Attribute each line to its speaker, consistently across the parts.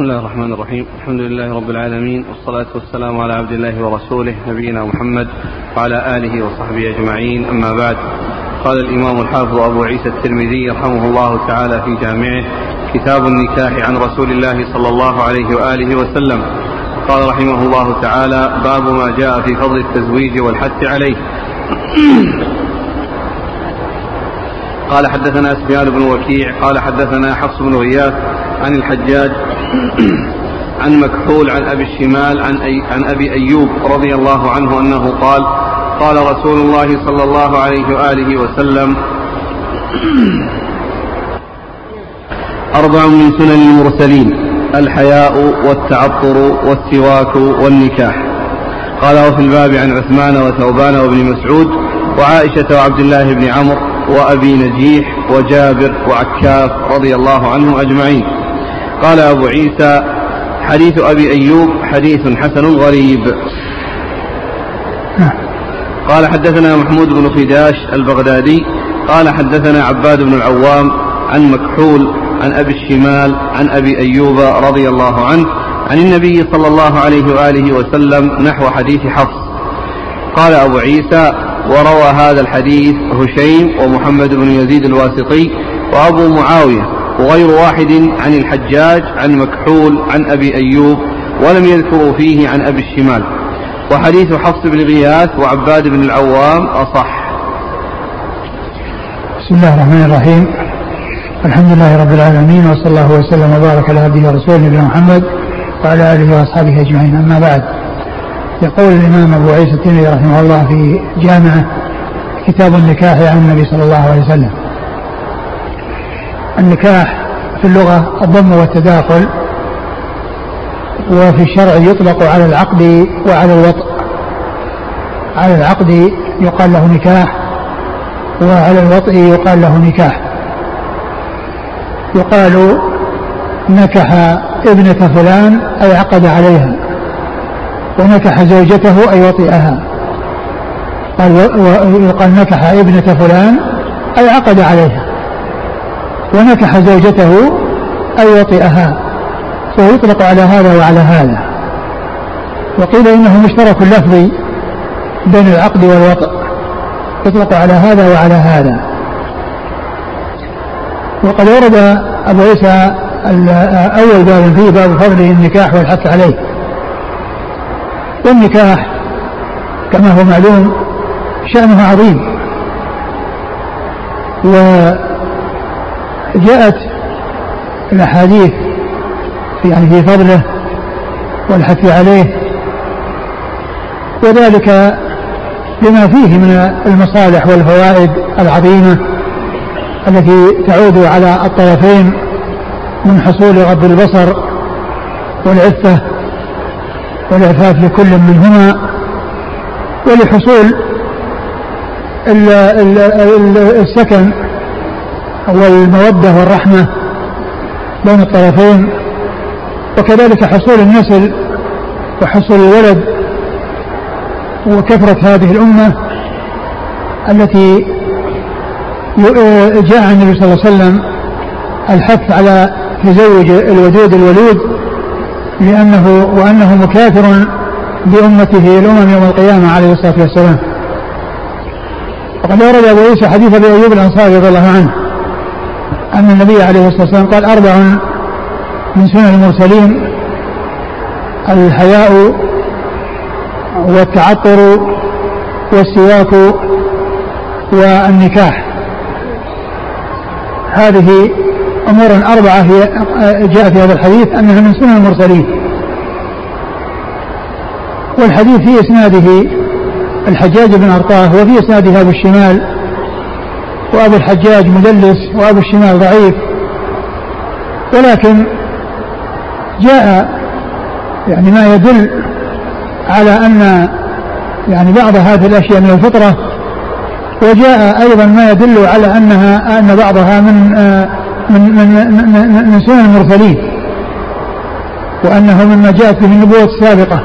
Speaker 1: بسم الله الرحمن الرحيم. الحمد لله رب العالمين والصلاة والسلام على عبد الله ورسوله نبينا محمد وعلى آله وصحبه أجمعين. أما بعد قال الإمام الحافظ أبو عيسى الترمذي رحمه الله تعالى في جامعه كتاب النكاح عن رسول الله صلى الله عليه وآله وسلم. قال رحمه الله تعالى باب ما جاء في فضل التزويج والحث عليه. قال حدثنا سفيان بن وكيع قال حدثنا حفص بن غياث عن الحجاج عن مكحول عن أبي الشمال عن أي عن أبي أيوب رضي الله عنه أنه قال قال رسول الله صلى الله عليه وآله وسلم أربع من سنن المرسلين الحياء والتعطر والسواك والنكاح. قال وفي الباب عن عثمان وثوبان وابن مسعود وعائشة وعبد الله بن عمرو وأبي نجيح وجابر وعكاف رضي الله عنهم أجمعين. قال أبو عيسى حديث أبي أيوب حديث حسن غريب. قال حدثنا محمود بن خداش البغدادي قال حدثنا عباد بن العوام عن مكحول عن أبي الشمال عن أبي أيوب رضي الله عنه عن النبي صلى الله عليه وآله وسلم نحو حديث حفص. قال أبو عيسى وروى هذا الحديث هشيم ومحمد بن يزيد الواسطي وأبو معاوية. وغير واحد عن الحجاج عن مكحول عن أبي أيوب ولم يذكروا فيه عن أبي الشمال. وحديث حفص بن غياث وعباد بن العوام أصح.
Speaker 2: بسم الله الرحمن الرحيم. الحمد لله رب العالمين وصلى الله وسلم وبارك على عبده ورسوله نبينا محمد وعلى آله وأصحابه أجمعين. أما بعد يقول الإمام أبو عيسى الترمذي رحمه الله في جامعه كتاب النكاح عن النبي صلى الله عليه وسلم. النكاح في اللغة الضم والتداخل وفي الشرع يطلق على العقد وعلى الوطء. على العقد يقال له نكاح وعلى الوطء يقال له نكاح. يقال نكح ابنة فلان أي عقد عليها ونكح زوجته أي وطئها. قال ويقال نكح ابنة فلان أي عقد عليها. ونكح زوجته أي وطئها فيطلق على هذا وعلى هذا. وقيل إنه مشترك لفظي بين العقد والوطء يطلق على هذا وعلى هذا. وقد ورد أبو عيسى أول باب فيه باب فضل النكاح والحث عليه. والنكاح كما هو معلوم شأنه عظيم. وجاءت الأحاديث يعني في فضله والحث عليه وذلك بما فيه من المصالح والفوائد العظيمة التي تعود على الطرفين من حصول غض البصر والعفة والإعفاف لكل منهما ولحصول السكن والمودة والرحمة بين الطرفين وكذلك حصول النسل وحصول الولد وكثرة هذه الأمة التي جاء عن النبي صلى الله عليه وسلم الحث على تزوج الودود الولود لأنه وأنه مكافر بأمته الأمم يوم القيامة عليه الصلاة والسلام. وقد ورد أبو عيسى حديث أبي أيوب الأنصاري رضي الله عنه. أن النبي عليه الصلاة والسلام قال أربع من سنن المرسلين الحياء والتعطر والسواك والنكاح. هذه أمور أربعة هي جاء في هذا الحديث أنها من سنن المرسلين. والحديث في إسناده الحجاج بن أرطاه وفي إسناده أبو الشمال وأبو الحجاج مدلس وأبو الشمال ضعيف. ولكن جاء يعني ما يدل على أن يعني بعض هذه الأشياء من الفطرة وجاء أيضا ما يدل على أنها أن بعضها من من من من, من سنن المرسلين وأنه مما جاءت به النبوة السابقة.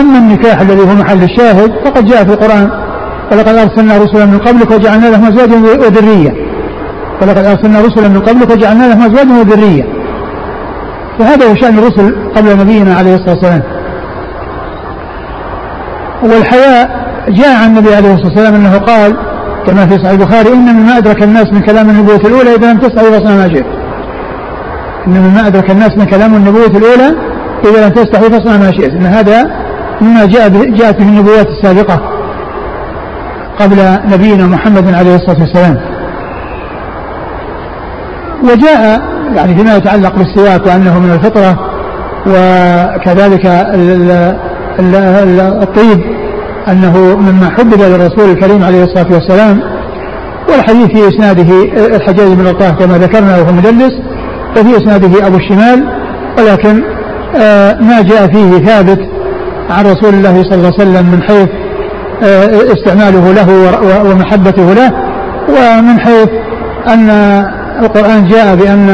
Speaker 2: أما النكاح الذي هو محل الشاهد فقد جاء في القرآن ولقد أرسلنا رسلا من قبلك وجعلنا لهم أزواجا وذرية. ولقد أرسلنا رسلا من قبلك وجعلنا لهم أزواجا وذرية. وهذا هو شأن الرسل قبل نبينا عليه الصلاة والسلام. والحياء جاء عن النبي عليه الصلاة والسلام أنه قال كما في صحيح البخاري إن مما أدرك الناس من كلام النبوة الأولى إذا لم تستحي فاصنع ما شئت. إن مما أدرك الناس من كلام النبوة الأولى إذا لم تستحي فاصنع ما شئت. إن هذا مما جاء جاءت به النبوات السابقة. قبل نبينا محمد عليه الصلاة والسلام. وجاء يعني فيما يتعلق بالسواك وأنه من الفطرة وكذلك الطيب أنه مما حبب للرسول الكريم عليه الصلاة والسلام. والحديث في إسناده الحجاج بن الطاه كما ذكرنا وهو مدلس وفي إسناده أبو الشمال ولكن آه، ما جاء فيه ثابت عن رسول الله صلى الله عليه وسلم من حيث استعماله له ومحبته له. ومن حيث أن القرآن جاء بأن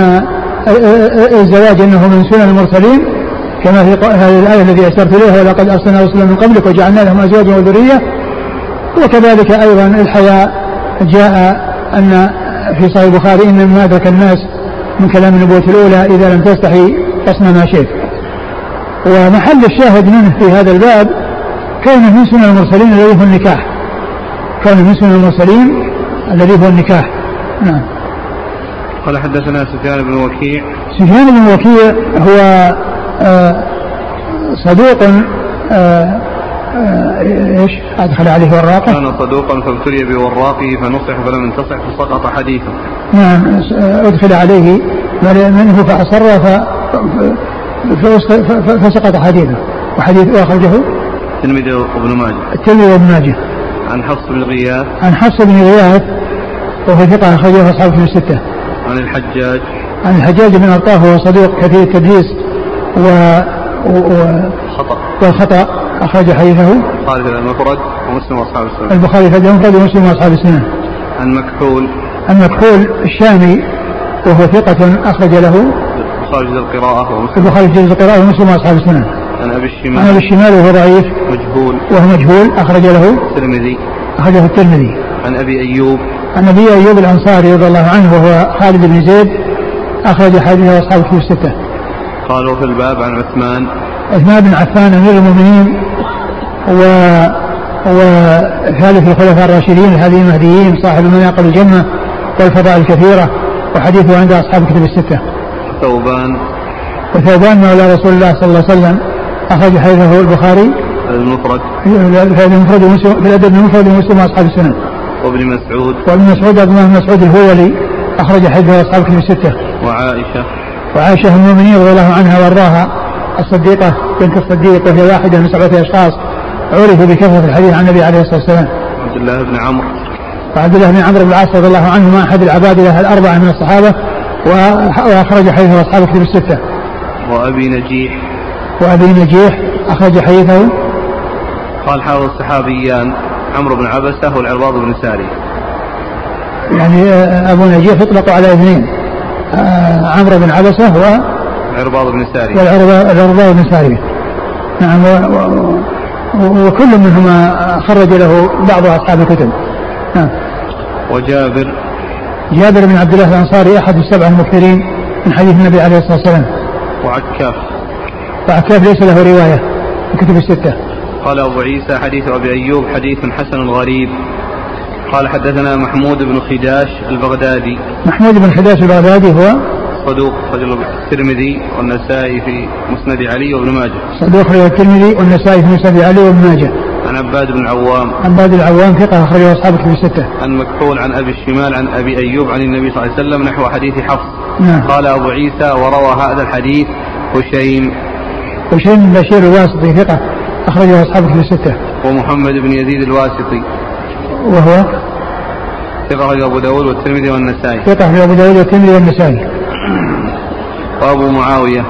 Speaker 2: آه، الزواج أنه من سنن المرسلين كما في هذه الآية التي أشرت إليها ولقد أرسلنا رسلا من قبلك وجعلنا لهم أزواجا وذرية وكذلك أيضا الحياء جاء أن في صحيح البخاري إن ما أدرك الناس من كلام النبوة الأولى إذا لم تستحي فاصنع ما شئت ومحل الشاهد منه في هذا الباب كونه من سنن المرسلين الذي هو النكاح. كونه من سنن المرسلين الذي هو النكاح. نعم.
Speaker 1: قال حدثنا سفيان بن وكيع.
Speaker 2: سفيان بن وكيع هو آه، صدوق آه، آه، إيش؟ أدخل عليه وراقه.
Speaker 1: كان صدوقا فابتلي بوراقه فنصح فلم ينتصح فسقط حديثه
Speaker 2: نعم أدخل عليه منه فأصر فسقط حديثه وحديث اخرجه
Speaker 1: الترمذي وابن ماجه.
Speaker 2: الترمذي وابن ماجه.
Speaker 1: عن حفص بن غياث.
Speaker 2: عن حفص بن غياث وهو ثقة أخرجه أصحابه في الستة.
Speaker 1: عن الحجاج.
Speaker 2: عن الحجاج بن أرطاه وهو صدوق كثير التدليس و, و...
Speaker 1: خطأ.
Speaker 2: والخطأ أخرج حديثه.
Speaker 1: البخاري في المفرد ومسلم وأصحاب السنن.
Speaker 2: البخاري في المفرد ومسلم وأصحاب السنن.
Speaker 1: عن مكحول.
Speaker 2: عن مكحول الشامي وهو ثقة أخرج له.
Speaker 1: البخاري في القراءة ومسلم.
Speaker 2: البخاري في القراءة ومسلم وأصحاب السنن.
Speaker 1: عن أبي الشمال.
Speaker 2: عن أبي الشمال وهو ضعيف.
Speaker 1: مجهول.
Speaker 2: وهو مجهول. أخرج له.
Speaker 1: الترمذي.
Speaker 2: أخرجه الترمذي.
Speaker 1: عن أبي أيوب.
Speaker 2: عن أبي أيوب الأنصاري رضي الله عنه وهو خالد بن زيد. أخرج حديثه أصحاب الكتب الستة.
Speaker 1: قالوا في الباب عن عثمان.
Speaker 2: عثمان بن عفان أمير المؤمنين. و وثالث الخلفاء الراشدين الهادي المهديين صاحب المناقب الجنة والفضائل الكثيرة وحديثه عند أصحاب الكتب الستة.
Speaker 1: ثوبان
Speaker 2: وثوبان مولى رسول الله صلى الله عليه وسلم. أخرج حديثه البخاري
Speaker 1: المفرد
Speaker 2: في المفرد ومسلم في الأدب المفرد ومسلم وأصحاب السنن.
Speaker 1: وابن مسعود
Speaker 2: وابن مسعود عبد الله بن مسعود الهولي أخرج حديثه أصحاب الكتب الستة.
Speaker 1: وعائشة
Speaker 2: وعائشة أم المؤمنين رضي الله عنها وأرضاها الصديقة بنت الصديق وهي واحدة من سبعة أشخاص عرفوا بكثرة الحديث عن النبي عليه الصلاة والسلام.
Speaker 1: عبد الله بن عمرو
Speaker 2: وعبد الله بن عمرو بن العاص رضي الله عنهما أحد العبادلة الأربعة من الصحابة وأخرج حديثه أصحاب الكتب الستة.
Speaker 1: وأبي نجيح
Speaker 2: وأبي نجيح أخرج حديثه.
Speaker 1: قال حاول الصحابيان عمرو بن عبسة والعرباض بن ساري
Speaker 2: يعني أبو نجيح يطلق على اثنين آه، عمرو بن عبسة و
Speaker 1: عرباض بن ساري
Speaker 2: والعرباض بن ساري نعم و... و... وكل منهما خرج له بعض أصحاب الكتب. نعم.
Speaker 1: وجابر.
Speaker 2: جابر بن عبد الله الأنصاري أحد السبع المكثرين من حديث النبي عليه الصلاة والسلام.
Speaker 1: وعكاف.
Speaker 2: وعكاف ليس له رواية كتب الستة.
Speaker 1: قال أبو عيسى حديث أبي أيوب حديث حسن غريب. قال حدثنا محمود بن خداش البغدادي.
Speaker 2: محمود بن خداش البغدادي هو؟
Speaker 1: صدوق رجل الترمذي والنسائي في مسند علي وابن ماجه.
Speaker 2: صدوق رجل الترمذي والنسائي في مسند علي وابن ماجه.
Speaker 1: عن عباد بن العوام.
Speaker 2: عباد العوام ثقة أخرجه أصحاب في الستة.
Speaker 1: عن مكحول عن أبي الشمال عن أبي أيوب عن النبي صلى الله عليه وسلم نحو حديث حفص.
Speaker 2: نعم.
Speaker 1: قال أبو عيسى وروى هذا الحديث هشيم
Speaker 2: هشيم بن بشير الواسطي ثقة أخرجه أصحاب في الستة.
Speaker 1: ومحمد بن يزيد الواسطي.
Speaker 2: وهو؟
Speaker 1: ثقة أخرج أبو داود والترمذي والنسائي.
Speaker 2: ثقة في أبو داود والترمذي والنسائي.
Speaker 1: وأبو معاوية.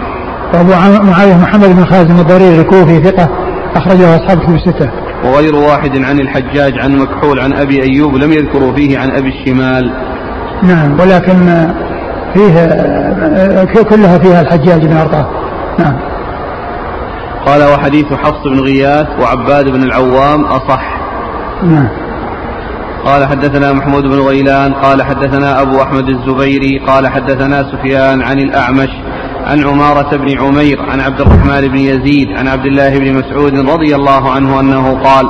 Speaker 2: وأبو معاوية محمد بن خازم الضرير الكوفي ثقة أخرجه أصحاب كتب الستة.
Speaker 1: وغير واحد عن الحجاج عن مكحول عن أبي أيوب لم يذكروا فيه عن أبي الشمال.
Speaker 2: نعم ولكن فيه كلها فيها الحجاج بن أرطاه نعم.
Speaker 1: قال وحديث حفص بن غياث وعباد بن العوام أصح.
Speaker 2: نعم.
Speaker 1: قال حدثنا محمود بن غيلان قال حدثنا أبو أحمد الزبيري قال حدثنا سفيان عن الأعمش عن عمارة بن عمير عن عبد الرحمن بن يزيد عن عبد الله بن مسعود رضي الله عنه أنه قال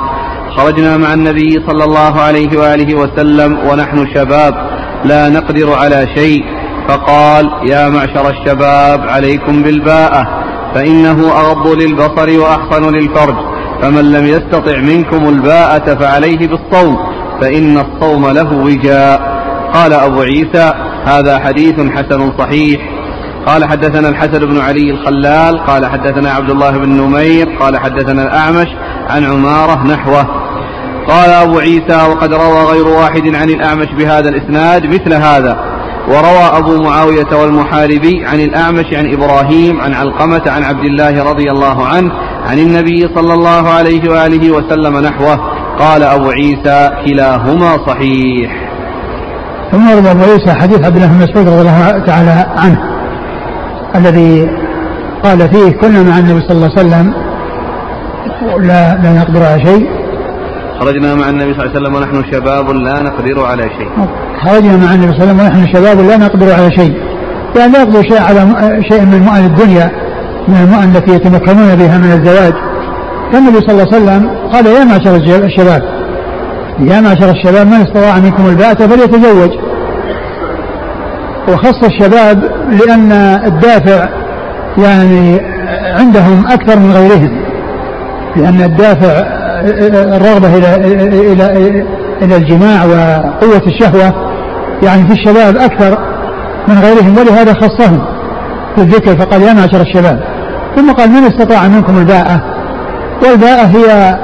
Speaker 1: خرجنا مع النبي صلى الله عليه وآله وسلم ونحن شباب لا نقدر على شيء. فقال يا معشر الشباب عليكم بالباءة. فإنه أغض للبصر وأحصن للفرج فمن لم يستطع منكم الباءة فعليه بالصوم فإن الصوم له وجاء. قال أبو عيسى هذا حديث حسن صحيح. قال حدثنا الحسن بن علي الخلال قال حدثنا عبد الله بن نمير قال حدثنا الأعمش عن عمارة نحوه. قال أبو عيسى وقد روى غير واحد عن الأعمش بهذا الإسناد مثل هذا. وروى أبو معاوية والمحاربي عن الأعمش عن إبراهيم عن علقمة عن عبد الله رضي الله عنه عن النبي صلى الله عليه وآله وسلم نحوه قال أبو عيسى كلاهما صحيح.
Speaker 2: ثم روى أبو عيسى حديث عبد الله بن مسعود رضي الله تعالى عنه الذي قال فيه كنا مع النبي صلى الله عليه وسلم لا لا نقدر على شيء
Speaker 1: خرجنا مع النبي صلى الله عليه وسلم ونحن شباب لا نقدر على شيء.
Speaker 2: خرجنا مع النبي صلى الله عليه وسلم ونحن شباب لا نقدر على شيء. يعني لا يقدر شيء على شيء من مؤن الدنيا من المؤن التي يتمكنون بها من الزواج. فالنبي صلى الله عليه وسلم قال يا معشر الشباب يا معشر الشباب من استطاع منكم الباءة فليتزوج؟ وخص الشباب لأن الدافع يعني عندهم أكثر من غيرهم لأن الدافع الرغبة إلى إلى إلى الجماع وقوة الشهوة. يعني في الشباب أكثر من غيرهم ولهذا خصهم في الذكر فقال يا معشر الشباب ثم قال من استطاع منكم الباءة؟ والباءة هي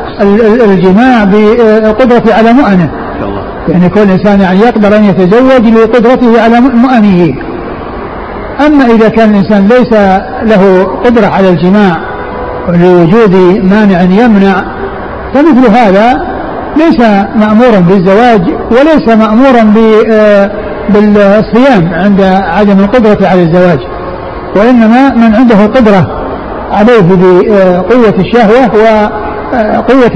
Speaker 2: الجماع بقدرة على مؤنه. يعني كل إنسان يعني يقدر أن يتزوج لقدرته على مؤنه. أما إذا كان الإنسان ليس له قدرة على الجماع لوجود مانع يمنع فمثل هذا ليس مأمورا بالزواج وليس مأمورا آه، بالصيام عند عدم القدرة على الزواج. وإنما من عنده قدرة عليه بقوة الشهوة وقوة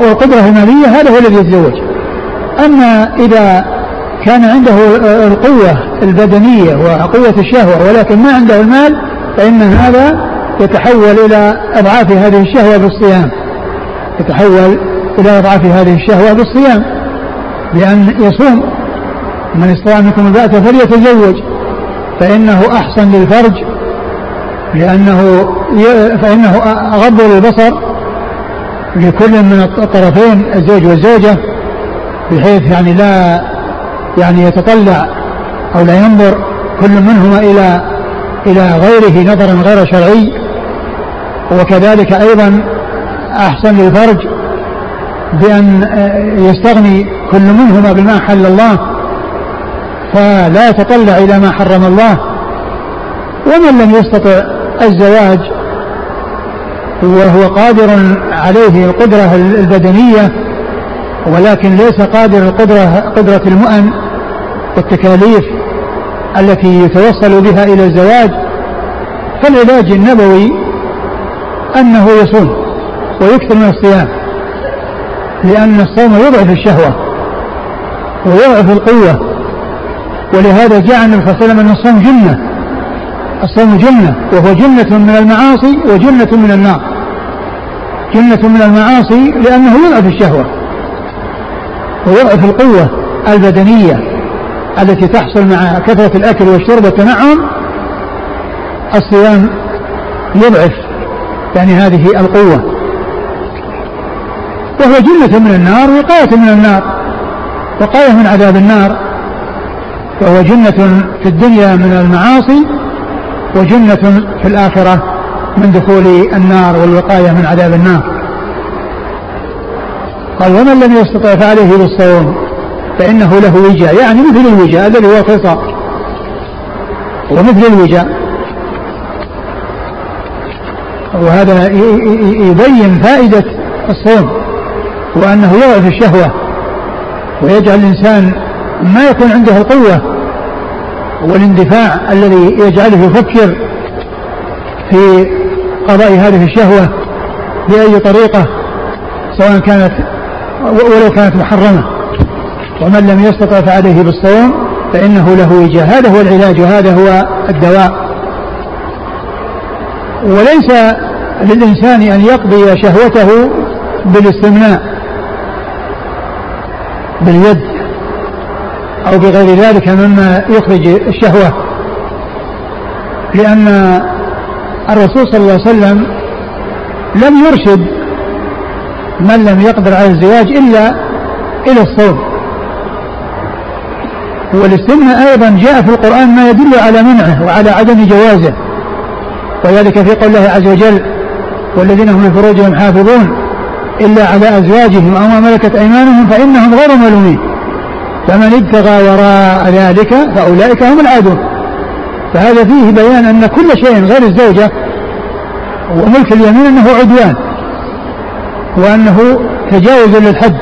Speaker 2: والقدرة المالية هذا هو الذي يتزوج. أما إذا كان عنده القوة البدنية وقوة الشهوة ولكن ما عنده المال فإن هذا يتحول إلى أضعاف هذه الشهوة بالصيام. يتحول إلى إضعاف هذه الشهوة بالصيام بأن يصوم. من استطاع منكم البأس فليتزوج فإنه أحسن للفرج لأنه فإنه أغض للبصر لكل من الطرفين الزوج والزوجة بحيث يعني لا يعني يتطلع أو لا ينظر كل منهما إلى إلى غيره نظرا غير شرعي. وكذلك أيضا أحسن للفرج بأن يستغني كل منهما بما حل الله فلا يتطلع إلى ما حرم الله. ومن لم يستطع الزواج وهو قادر عليه القدرة البدنية ولكن ليس قادر القدرة قدرة المؤن والتكاليف التي يتوصل بها إلى الزواج فالعلاج النبوي أنه يصوم ويكثر من الصيام. لأن الصوم يضعف الشهوة ويضعف القوة. ولهذا جاء النبي صلى الله عليه وسلم أن الصوم جنة. الصوم جنة وهو جنة من المعاصي وجنة من النار. جنة من المعاصي لأنه يضعف الشهوة ويضعف القوة البدنية التي تحصل مع كثرة الأكل والشرب والتنعم. الصيام يضعف يعني هذه القوة. وهو جنة من النار وقاية من النار. وقاية من عذاب النار. وهو جنة في الدنيا من المعاصي وجنة في الآخرة من دخول النار والوقاية من عذاب النار. قال ومن لم يستطع فعليه بالصوم فإنه له وجاء. يعني مثل الوجاء الذي هو خصاء ومثل الوجاء. وهذا يبين فائدة الصوم. وأنه يضعف الشهوة ويجعل الإنسان ما يكون عنده القوة والاندفاع الذي يجعله يفكر في قضاء هذه الشهوة بأي طريقة سواء كانت ولو كانت محرمة. ومن لم يستطع فعليه بالصوم فإنه له وجاه هذا هو العلاج وهذا هو الدواء. وليس للإنسان أن يقضي شهوته بالاستمناء. باليد أو بغير ذلك مما يخرج الشهوة. لأن الرسول صلى الله عليه وسلم لم يرشد من لم يقدر على الزواج إلا إلى الصوم. والاستمناء أيضا جاء في القرآن ما يدل على منعه وعلى عدم جوازه. وذلك في قول الله عز وجل والذين هم لفروجهم حافظون إلا على أزواجهم أو ما ملكت أيمانهم فإنهم غير ملومين. فمن ابتغى وراء ذلك فأولئك هم العادون. فهذا فيه بيان أن كل شيء غير الزوجة وملك اليمين أنه عدوان وأنه تجاوز للحد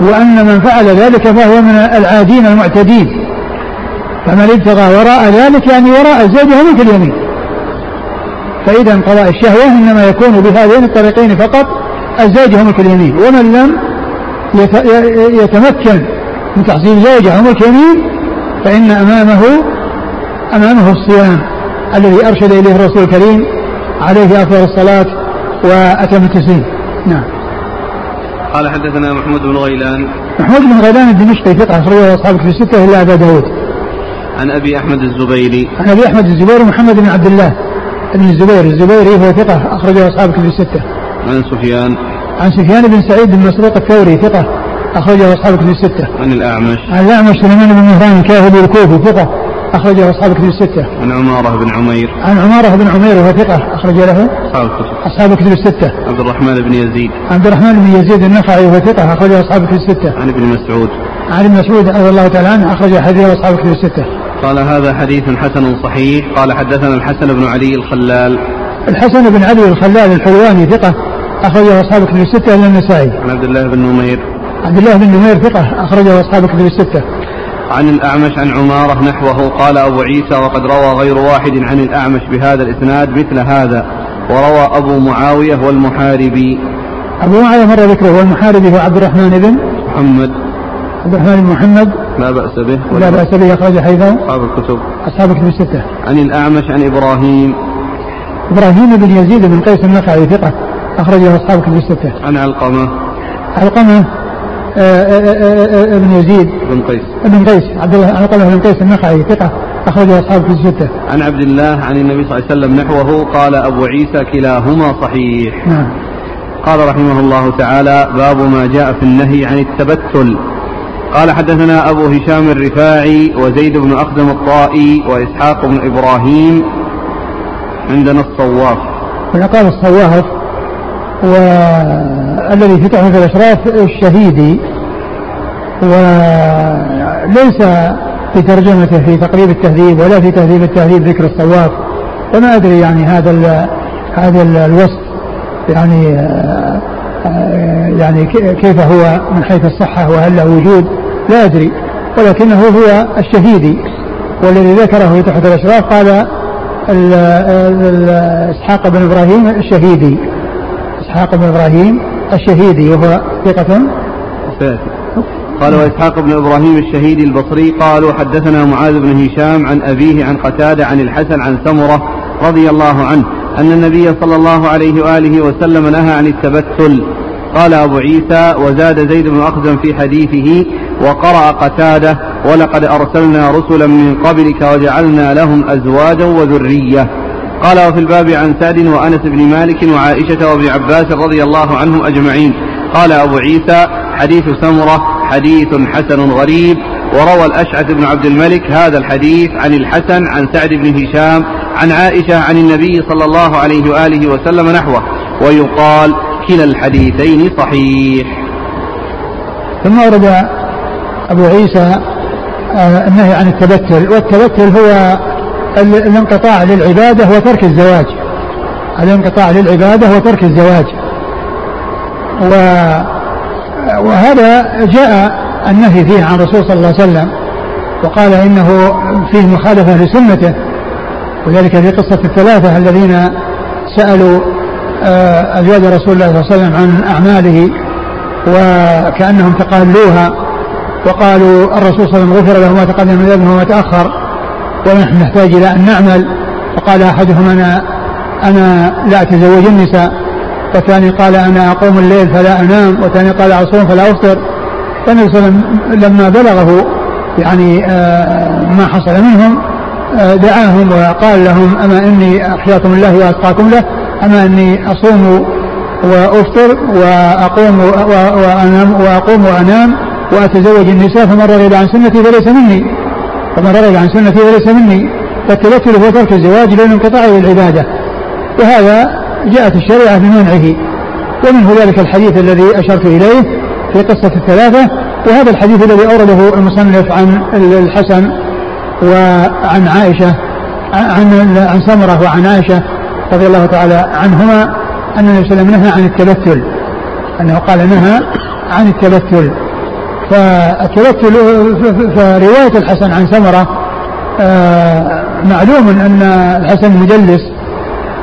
Speaker 2: وأن من فعل ذلك فهو من العادين المعتدين. فمن ابتغى وراء ذلك يعني وراء الزوجة ملك اليمين. فإذا قضاء الشهوة إنما يكون بهذين الطريقين فقط الزوجة ملك اليمين ومن لم يتمكن من تحصيل زوجة ملك يمين فإن أمامه أمامه الصيام الذي أرشد إليه الرسول الكريم عليه أفضل الصلاة وأتم التسليم. نعم.
Speaker 1: قال حدثنا محمود بن غيلان.
Speaker 2: محمود بن غيلان الدمشقي ثقة أخرجه أصحابك في الستة إلا أبا داود.
Speaker 1: عن أبي أحمد الزبيري.
Speaker 2: عن أبي أحمد الزبيري محمد بن عبد الله. بن الزبير الزبيري هو ثقة أخرجه أصحابك في الستة
Speaker 1: عن سفيان
Speaker 2: عن سفيان بن سعيد بن مسروق الثوري ثقة أخرجه أصحابك في الستة
Speaker 1: عن الأعمش
Speaker 2: عن الأعمش سليمان بن مهران الكاهلي الكوفي ثقة أخرجه أصحاب كتب الستة.
Speaker 1: عن عمارة بن عمير.
Speaker 2: عن عمارة بن عمير وهو ثقة أخرج له.
Speaker 1: أصحاب الكتب.
Speaker 2: أصحاب الكتب الستة.
Speaker 1: عبد الرحمن بن يزيد.
Speaker 2: عبد الرحمن بن يزيد النخعي وهو ثقة أخرجه أصحاب الكتب الستة.
Speaker 1: عن ابن مسعود.
Speaker 2: عن ابن مسعود رضي الله تعالى عنه أخرج حديث أصحاب الكتب الستة.
Speaker 1: قال هذا حديث حسن صحيح قال حدثنا الحسن بن علي الخلال.
Speaker 2: الحسن بن علي الخلال الحلواني ثقة أخرجه أصحاب الكتب الستة إلا النسائي.
Speaker 1: عن عبد الله بن نمير.
Speaker 2: عبد الله بن نمير ثقة أخرجه أصحاب الكتب الستة.
Speaker 1: عن الأعمش عن عمارة نحوه قال أبو عيسى وقد روى غير واحد عن الأعمش بهذا الإسناد مثل هذا وروى أبو معاوية والمحاربي
Speaker 2: أبو معاوية مر ذكره والمحاربي هو عبد الرحمن بن
Speaker 1: محمد
Speaker 2: عبد الرحمن بن محمد.
Speaker 1: لا بأس به.
Speaker 2: لا بأس به أخرج حيث
Speaker 1: أصحاب الكتب.
Speaker 2: أصحاب الكتب الستة.
Speaker 1: عن الأعمش عن إبراهيم.
Speaker 2: إبراهيم بن يزيد بن قيس النخعي ثقة أخرجه أصحاب الكتب الستة.
Speaker 1: عن علقمة.
Speaker 2: علقمة آه، آه، آه، ابن يزيد.
Speaker 1: بن قيس.
Speaker 2: بن قيس عبد الله الله بن قيس النخعي ثقة أخرجه أصحاب في الستة.
Speaker 1: عن عبد الله عن النبي صلى الله عليه وسلم نحوه قال أبو عيسى كلاهما صحيح.
Speaker 2: نعم.
Speaker 1: قال رحمه الله تعالى باب ما جاء في النهي عن التبتل. قال حدثنا أبو هشام الرفاعي وزيد بن أخدم الطائي وإسحاق بن إبراهيم عندنا الصواف.
Speaker 2: هنا قال الصواف والذي في تحفة الأشراف الشهيدي وليس في ترجمته في تقريب التهذيب ولا في تهذيب التهذيب ذكر الصواف وما أدري يعني هذا هذا الوصف يعني يعني كيف هو من حيث الصحة وهل له وجود؟ لا أدري. ولكنه هو الشهيدي والذي ذكره في تحت الأشراف. قال إسحاق بن إبراهيم الشهيدي. إسحاق بن إبراهيم الشهيدي وهو ثقة.
Speaker 1: قال وإسحاق بن إبراهيم الشهيدي البصري قالوا حدثنا معاذ بن هشام عن أبيه عن قتادة عن الحسن عن سمرة رضي الله عنه أن النبي صلى الله عليه وآله وسلم نهى عن التبتل. قال أبو عيسى وزاد زيد بن أخزم في حديثه وقرأ قتادة ولقد أرسلنا رسلا من قبلك وجعلنا لهم أزواجا وذرية. قال وفي الباب عن سعد وأنس بن مالك وعائشة وابن عباس رضي الله عنهم أجمعين. قال أبو عيسى حديث سمرة حديث حسن غريب. وروى الأشعث بن عبد الملك هذا الحديث عن الحسن عن سعد بن هشام عن عائشة عن النبي صلى الله عليه وآله وسلم نحوه ويقال كلا الحديثين صحيح.
Speaker 2: ثم ورد أبو عيسى آه، النهي عن التبتل والتبتل هو الانقطاع للعبادة وترك الزواج. الانقطاع للعبادة وترك الزواج. و وهذا جاء النهي فيه عن الرسول صلى الله عليه وسلم وقال إنه فيه مخالفة لسنته. وذلك في قصة الثلاثة الذين سألوا آه، أزواج رسول الله صلى الله عليه وسلم عن أعماله وكأنهم تقالوها وقالوا الرسول صلى الله عليه وسلم غفر له ما تقدم من ذنبه وما تاخر ونحن نحتاج إلى أن نعمل. فقال أحدهم أنا أنا لا أتزوج النساء. والثاني قال أنا أقوم الليل فلا أنام. والثاني قال أصوم فلا أفطر. فالنبي صلى الله عليه وسلم لما بلغه يعني آه، ما حصل منهم دعاهم وقال لهم أما إني أخشاكم الله وأتقاكم له أما إني أصوم وأفطر وأقوم وأنام وأقوم وأنام وأتزوج النساء فمن رغب عن سنتي فليس مني. فمن رغب عن سنتي فليس مني. فالتبتل هو ترك الزواج للانقطاع بالعبادة وهذا جاءت الشريعة بمنعه. ومنه ذلك الحديث الذي أشرت إليه في قصة الثلاثة وهذا الحديث الذي أورده المصنف عن الحسن وعن عائشة عن عن سمرة وعن عائشة رضي الله تعالى عنهما أن النبي صلى الله نهى عن التبتل. أنه قال نهى عن التبتل. فالتبتل فرواية الحسن عن سمرة آه، معلوم أن الحسن مدلس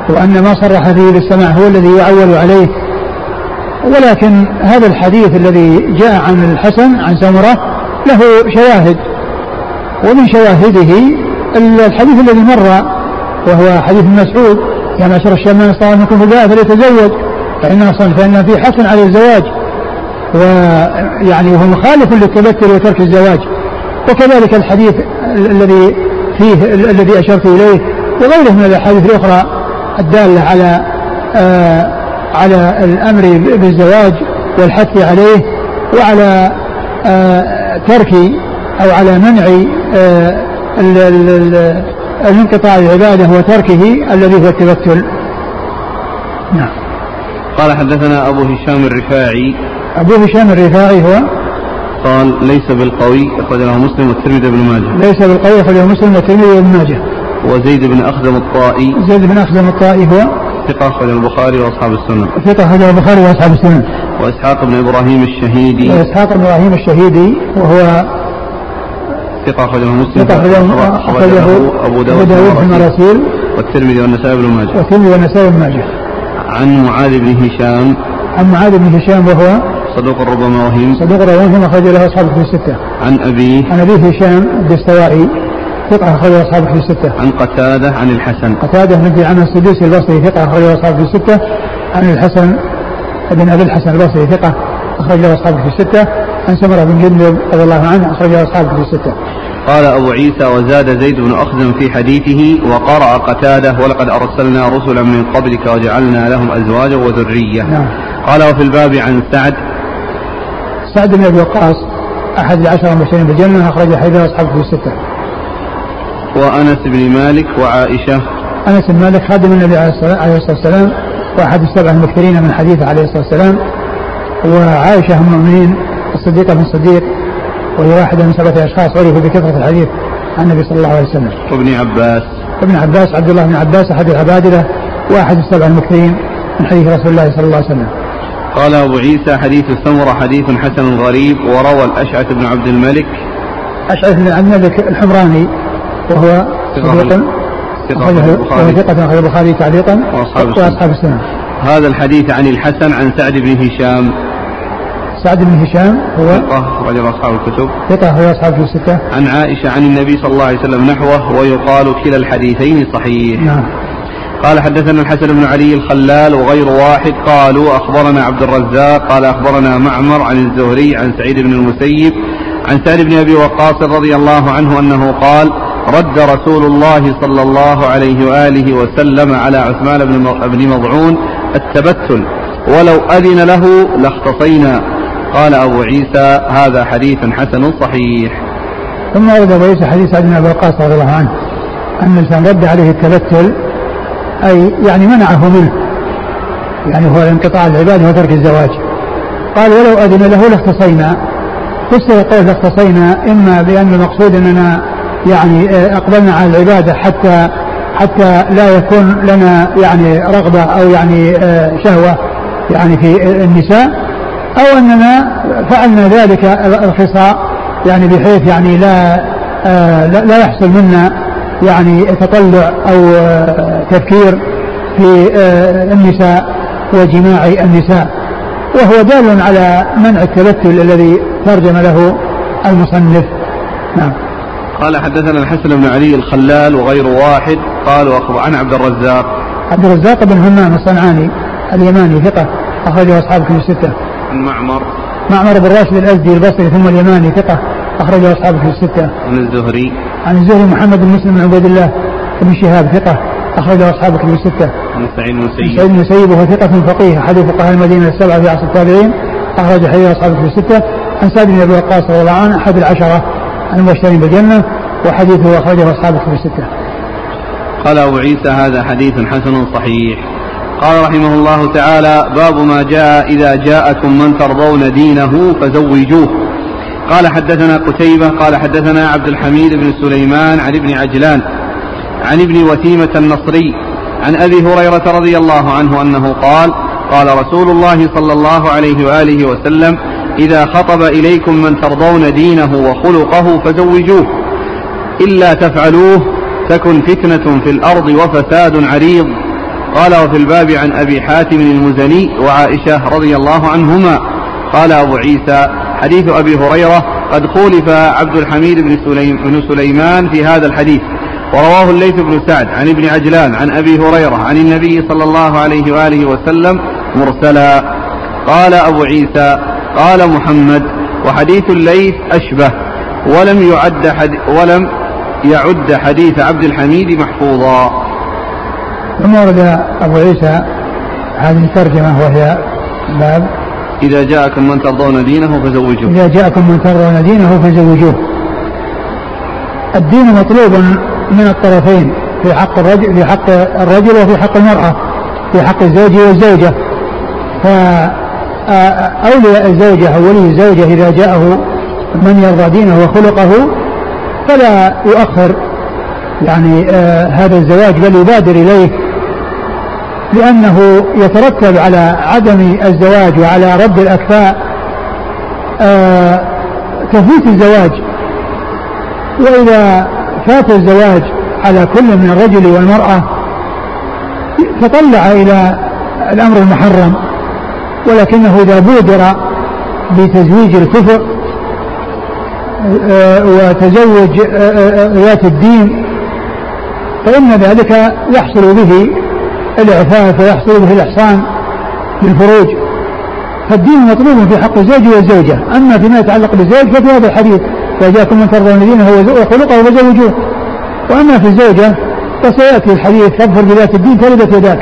Speaker 2: وأن ما صرح فيه بالسماع هو الذي يعول عليه. ولكن هذا الحديث الذي جاء عن الحسن عن سمرة له شواهد. ومن شواهده الحديث الذي مر وهو حديث مسعود يا معشر الشباب من استطاع منكم الباء فليتزوج فإن أصلا فإن في حث على الزواج ويعني هو مخالف للتبتل وترك الزواج. وكذلك الحديث الذي فيه الذي أشرت إليه وغيره من الأحاديث الأخرى الدالة على آه على الأمر بالزواج والحث عليه وعلى آه ترك أو على منع آه الانقطاع العبادة وتركه الذي هو التبتل
Speaker 1: نعم. قال حدثنا أبو هشام الرفاعي.
Speaker 2: أبو هشام الرفاعي هو؟
Speaker 1: قال ليس بالقوي أخرجه مسلم والترمذي بن ماجه.
Speaker 2: ليس بالقوي أخرجه مسلم والترمذي بن ماجه.
Speaker 1: وزيد بن أخدم الطائي.
Speaker 2: زيد بن أخدم الطائي هو؟
Speaker 1: ثقة أخرجه البخاري وأصحاب السنة.
Speaker 2: ثقة أخرجه البخاري وأصحاب السنة.
Speaker 1: وإسحاق بن إبراهيم الشهيدي.
Speaker 2: وإسحاق بن إبراهيم الشهيدي وهو
Speaker 1: ثقة أخرجه مسلم.
Speaker 2: ثقة أخرجه أبو داود في المراسيل
Speaker 1: والترمذي والنسائي بن ماجه.
Speaker 2: والترمذي والنسائي بن ماجه.
Speaker 1: عن معاذ بن هشام.
Speaker 2: عن معاذ بن هشام وهو
Speaker 1: صدوق ربما وهم.
Speaker 2: صدوق ربما وهم أخرج له أصحابه في الستة.
Speaker 1: عن أبيه
Speaker 2: عن أبيه هشام الدستوائي. ثقة أخرج أصحابه في الستة.
Speaker 1: عن قتادة عن الحسن.
Speaker 2: قتادة بن عن السدوسي البصري ثقة أخرج أصحابه في الستة. عن الحسن بن أبي الحسن البصري ثقة أخرج له أصحابه في الستة. عن سمرة بن جندب رضي الله عنه أخرج أصحابه في الستة.
Speaker 1: قال أبو عيسى وزاد زيد بن أخزم في حديثه وقرأ قتادة ولقد أرسلنا رسلا من قبلك وجعلنا لهم أزواجا وذرية. نعم. قال وفي الباب عن سعد.
Speaker 2: سعد بن أبي وقاص أحد العشرة المبشرين بالجنة أخرج حديث أصحابه في الستة.
Speaker 1: وأنس بن مالك وعائشة.
Speaker 2: أنس بن مالك خادم النبي عليه الصلاة والسلام وأحد السبع المكثرين من حديثه عليه الصلاة والسلام. وعائشة أم المؤمنين الصديقة بن الصديق وهي واحدة من سبعة أشخاص عرفوا بكثرة الحديث عن النبي صلى الله عليه وسلم.
Speaker 1: وابن عباس.
Speaker 2: ابن عباس عبد الله بن عباس أحد العبادلة وأحد السبع المكثرين من حديث رسول الله صلى الله عليه وسلم.
Speaker 1: قال أبو عيسى حديث السمرة حديث حسن غريب وروى الأشعث بن عبد الملك
Speaker 2: أشعث بن عبد الملك الحمراني وهو صديق ثقة أخرج البخاري تعليقا وأصحاب السنة.
Speaker 1: هذا الحديث عن الحسن عن سعد بن هشام
Speaker 2: سعد بن هشام هو
Speaker 1: ثقة رجل أصحاب الكتب.
Speaker 2: ثقة هو أصحاب الستة.
Speaker 1: عن عائشة عن النبي صلى الله عليه وسلم نحوه ويقال كلا الحديثين صحيح.
Speaker 2: نعم.
Speaker 1: قال حدثنا الحسن بن علي الخلال وغير واحد. قالوا أخبرنا عبد الرزاق. قال أخبرنا معمر عن الزهري عن سعيد بن المسيب عن سعد بن أبي وقاص رضي الله عنه أنه قال رد رسول الله صلى الله عليه وآله وسلم على عثمان بن مضعون التبتل. ولو أذن له لاختصينا. قال أبو عيسى هذا حديث حسن صحيح.
Speaker 2: ثم ورد أبو عيسى حديث أبي وقاص رضي الله عنه أن الإنسان رد عليه التبتل أي يعني منعه منه يعني هو انقطاع العبادة وترك الزواج. قال ولو أذن له لاختصينا. فسر قول لاختصينا إما بأن المقصود أننا يعني آه، أقبلنا على العبادة حتى حتى لا يكون لنا يعني رغبة أو يعني آه، شهوة يعني في النساء أو أننا فعلنا ذلك الخصاء يعني بحيث يعني لا آه لا يحصل منا يعني تطلع أو آه تفكير في آه النساء وجماع النساء. وهو دال على منع التبتل الذي ترجم له المصنف. نعم.
Speaker 1: قال حدثنا الحسن بن علي الخلال وغير واحد قالوا عن عبد الرزاق.
Speaker 2: عبد الرزاق بن همام الصنعاني اليماني ثقة أخرجه أصحاب كتب الستة.
Speaker 1: عن معمر
Speaker 2: معمر بن راشد الأزدي البصري ثم اليماني ثقة أخرجه أصحاب كتب الستة.
Speaker 1: عن الزهري
Speaker 2: عن الزهري محمد بن مسلم بن عبيد الله بن شهاب ثقة أخرجه أصحاب كتب الستة.
Speaker 1: عن سعيد بن
Speaker 2: سعيد
Speaker 1: المسيب
Speaker 2: بن مسيب وهو ثقة فقيه أحد فقهاء المدينة السبعة في عصر التابعين أخرج حديث أصحاب كتب الستة. عن سعد بن أبي وقاص رضي الله عنه أحد العشرة المبشرين بالجنة وحديثه أخرجه أصحاب كتب الستة.
Speaker 1: قال أبو عيسى هذا حديث حسن صحيح قال رحمه الله تعالى باب ما جاء إذا جاءكم من ترضون دينه فزوجوه. قال حدثنا قتيبة قال حدثنا عبد الحميد بن سليمان عن ابن عجلان عن ابن وتيمة النصري عن أبي هريرة رضي الله عنه أنه قال قال رسول الله صلى الله عليه وآله وسلم إذا خطب إليكم من ترضون دينه وخلقه فزوجوه إلا تفعلوه تكن فتنة في الأرض وفساد عريض. قال وفي الباب عن أبي حاتم المزني وعائشة رضي الله عنهما قال أبو عيسى حديث أبي هريرة قد خولف عبد الحميد بن, سليم بن سليمان في هذا الحديث. ورواه الليث بن سعد عن ابن عجلان عن أبي هريرة عن النبي صلى الله عليه وآله وسلم مرسلا. قال أبو عيسى قال محمد وحديث الليث أشبه ولم يعد حدي ولم يعد حديث عبد الحميد محفوظا.
Speaker 2: ثم ورد أبو عيسى هذه الترجمة وهي باب
Speaker 1: إذا جاءكم من ترضون دينه فزوجوه.
Speaker 2: إذا جاءكم من ترضون دينه فزوجوه. الدين مطلوب من الطرفين في حق الرجل في حق الرجل وفي حق المرأة في حق الزوج والزوجة. فأولياء الزوجة أو ولي الزوجة إذا جاءه من يرضى دينه وخلقه فلا يؤخر يعني آه هذا الزواج بل يبادر إليه. لأنه يترتب على عدم الزواج وعلى رد الأكفاء آه تفويت الزواج. وإذا فات الزواج على كل من الرجل والمرأة تطلع إلى الأمر المحرم ولكنه إذا بودر بتزويج الكفر آه، وتزوج آه، آه، ذات الدين فإن ذلك يحصل به الإعفاف ويحصل به الإحصان بالفروج. فالدين مطلوب في حق الزوج والزوجة. أما فيما يتعلق بالزوج ففي هذا الحديث وجاءكم من ترضون دينه وخلقه فزوجوه. وأما في الزوجة فسيأتي الحديث فاظفر بذات الدين تلبت يداك.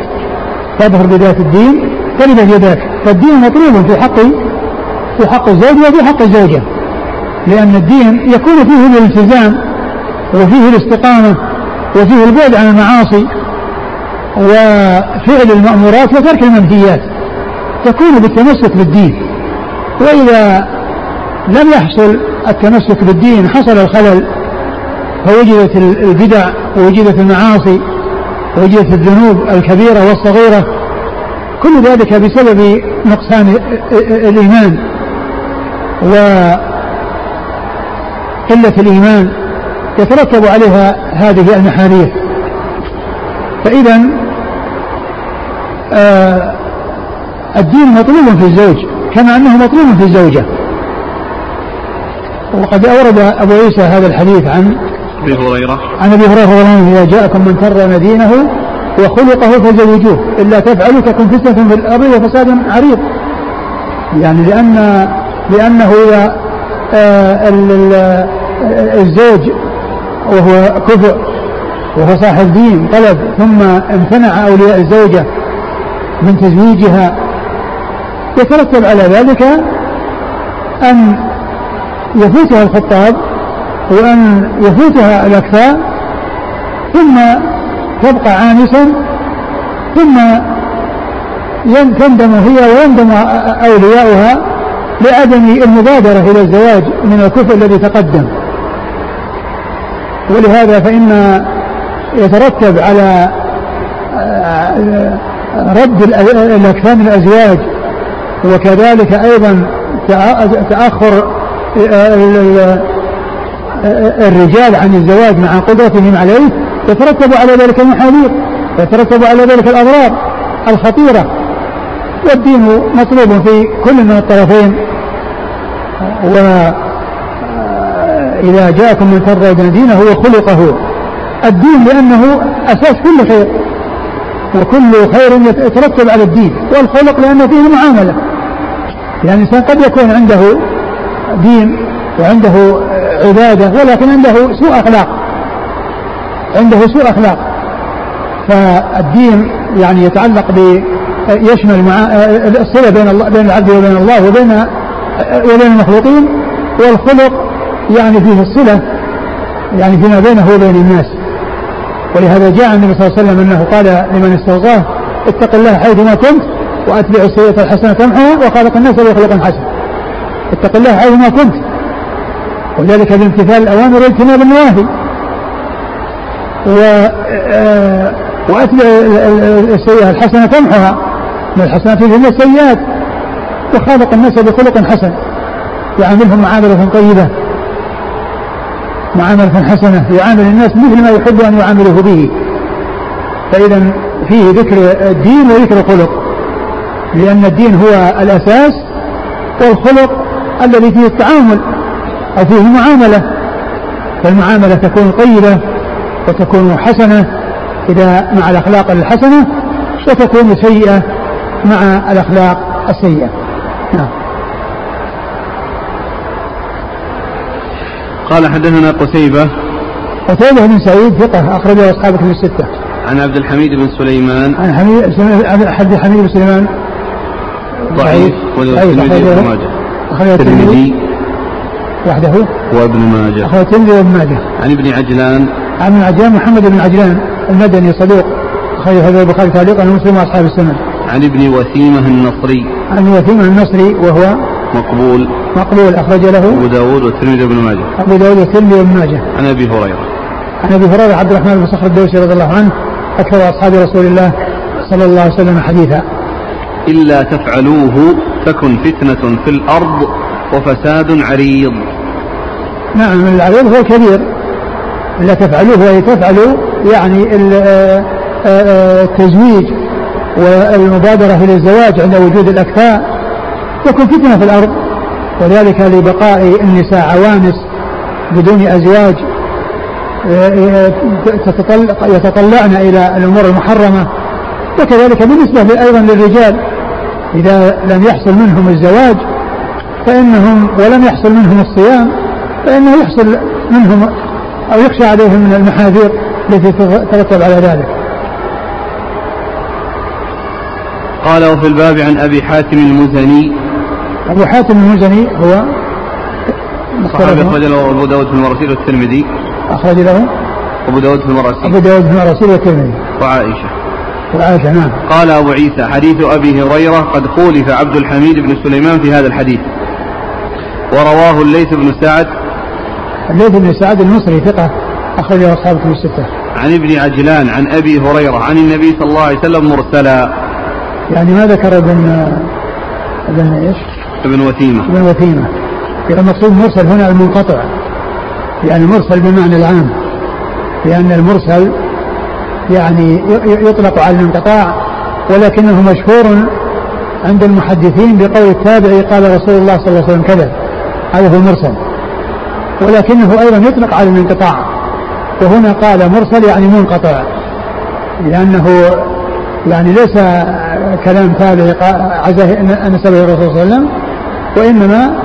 Speaker 2: فاظفر بذات الدين تلبت يداك. فالدين مطلوب في حق في حق الزوج وفي حق الزوجة. لأن الدين يكون فيه الالتزام وفيه الاستقامة وفيه البعد عن المعاصي. وفعل المأمورات وترك المنهيات تكون بالتمسك بالدين. وإذا لم يحصل التمسك بالدين حصل الخلل فوجدت البدع ووجدت المعاصي ووجدت الذنوب الكبيرة والصغيرة. كل ذلك بسبب نقصان الإيمان. وقلة الإيمان يترتب عليها هذه المحاذير. فإذا آه الدين مطلوب في الزوج كما أنه مطلوب في الزوجة. وقد أورد أبو عيسى هذا الحديث عن
Speaker 1: أبي هريرة.
Speaker 2: عن أبي هريرة رضي الله عنه إذا جاءكم من ترضون دينه وخلقه فزوجوه إلا تفعلوا تكن فتنة في الأرض وفساد عريض. يعني لأن لأنه إذا آه الزوج وهو كفء وهو صاحب دين طلب ثم امتنع أولياء الزوجة من تزويجها. يترتب على ذلك أن يفوتها الخطاب وأن يفوتها الأكفاء ثم تبقى عانسا ثم تندم هي ويندم أولياؤها لعدم المبادرة إلى الزواج من الكفر الذي تقدم. ولهذا فإن يترتب على رد الأكفان الأزواج. وكذلك أيضا تأخر الرجال عن الزواج مع قدرتهم عليه يترتب على ذلك المحاذير يترتب على ذلك الأضرار الخطيرة. والدين مطلوب في كل من الطرفين. وإذا جاءكم من ترضون دينه وخلقه الدين لأنه أساس كل خير وكل خير يترتب على الدين والخلق لأن فيه معاملة. يعني الإنسان قد يكون عنده دين وعنده عبادة ولكن عنده سوء أخلاق. عنده سوء أخلاق. فالدين يعني يتعلق ب يشمل مع الصلة بين الله بين العبد وبين الله وبين وبين المخلوقين والخلق يعني فيه الصلة يعني فيما بينه وبين الناس. ولهذا جاء النبي صلى الله عليه وسلم أنه قال لمن استوصاه اتق الله حيثما كنت وأتبع السيئة الحسنة تمحها وخالق الناس بخلق حسن. اتق الله حيثما كنت. وذلك بامتثال الاوامر واجتناب النواهي. و آه، وأتبع السيئة الحسنة تمحها من الحسنات من السيئات. وخالق الناس بخلق حسن. يعاملهم معاملة طيبة. معاملة حسنة يعامل الناس مثل ما يحب أن يعامله به. فإذا فيه ذكر الدين وذكر الخلق. لأن الدين هو الأساس والخلق الذي فيه التعامل أو فيه المعاملة فالمعاملة تكون طيبة وتكون حسنة إذا مع الأخلاق الحسنة وتكون سيئة مع الأخلاق السيئة. نعم.
Speaker 1: قال حدثنا قتيبة
Speaker 2: قتيبة بن سعيد ثقة أخرجه أصحاب كتب الستة.
Speaker 1: عن عبد الحميد بن سليمان.
Speaker 2: عن حميد عبد الحميد بن سليمان
Speaker 1: ضعيف وابن ماجه.
Speaker 2: أخرجه الترمذي وحده
Speaker 1: وابن ماجه.
Speaker 2: أخرجه الترمذي وابن ماجه.
Speaker 1: عن ابن عجلان.
Speaker 2: عن ابن عجلان محمد بن عجلان المدني صدوق أخرجه هذا البخاري تعليقا ومسلم وأصحاب السنة.
Speaker 1: عن ابن وثيمة النصري.
Speaker 2: عن وثيمة النصري وهو
Speaker 1: مقبول.
Speaker 2: مقبول. أخرج له
Speaker 1: أبو داود والترمذي وابن ماجه.
Speaker 2: أبو داود والترمذي وابن ماجه.
Speaker 1: عن أبي هريرة.
Speaker 2: عن أبي هريرة عبد الرحمن بن صخر الدوسي رضي الله عنه أكثر أصحاب رسول الله صلى الله عليه وسلم حديثا.
Speaker 1: إلا تفعلوه تكن فتنة في الأرض وفساد عريض.
Speaker 2: نعم العريض هو كبير إلا تفعلوه وهي تفعلوا يعني آه، آه، آه، التزويج والمبادرة إلى الزواج عند وجود الأكفاء. تكون فتنة في الأرض. وذلك لبقاء النساء عوانس بدون أزواج يتطلعن إلى الأمور المحرمة. وكذلك بالنسبة أيضا للرجال إذا لم يحصل منهم الزواج فإنهم ولم يحصل منهم الصيام فإنه يحصل منهم أو يخشى عليهم من المحاذير التي تترتب على ذلك.
Speaker 1: قال وفي الباب عن أبي حاتم المزني
Speaker 2: أبو حاتم المزني هو
Speaker 1: صحابي أخرج له أبو داود في المراسيل والترمذي.
Speaker 2: أخرج له
Speaker 1: أبو داود في المراسيل.
Speaker 2: أبو داود في المراسيل والترمذي.
Speaker 1: وعائشة.
Speaker 2: وعائشة نعم.
Speaker 1: قال أبو عيسى حديث أبي هريرة قد خولف عبد الحميد بن سليمان في هذا الحديث. ورواه الليث بن سعد.
Speaker 2: الليث بن سعد المصري ثقة أخرجه أصحاب كتب الستة.
Speaker 1: عن ابن عجلان عن أبي هريرة عن النبي صلى الله عليه وسلم مرسلا.
Speaker 2: يعني ما ذكر ابن ابن إيش؟
Speaker 1: ابن وثيمة.
Speaker 2: ابن وثيمة. المقصود مرسل هنا المنقطع. يعني مرسل بمعنى العام. لأن المرسل يعني يطلق على الانقطاع ولكنه مشهور عند المحدثين بقول التابعي قال رسول الله صلى الله عليه وسلم كذا. هذا هو المرسل. ولكنه أيضا يطلق على الانقطاع. وهنا قال مرسل يعني منقطع. لأنه يعني ليس كلام تابعي عزاه نسبه الرسول صلى الله عليه وسلم. وإنما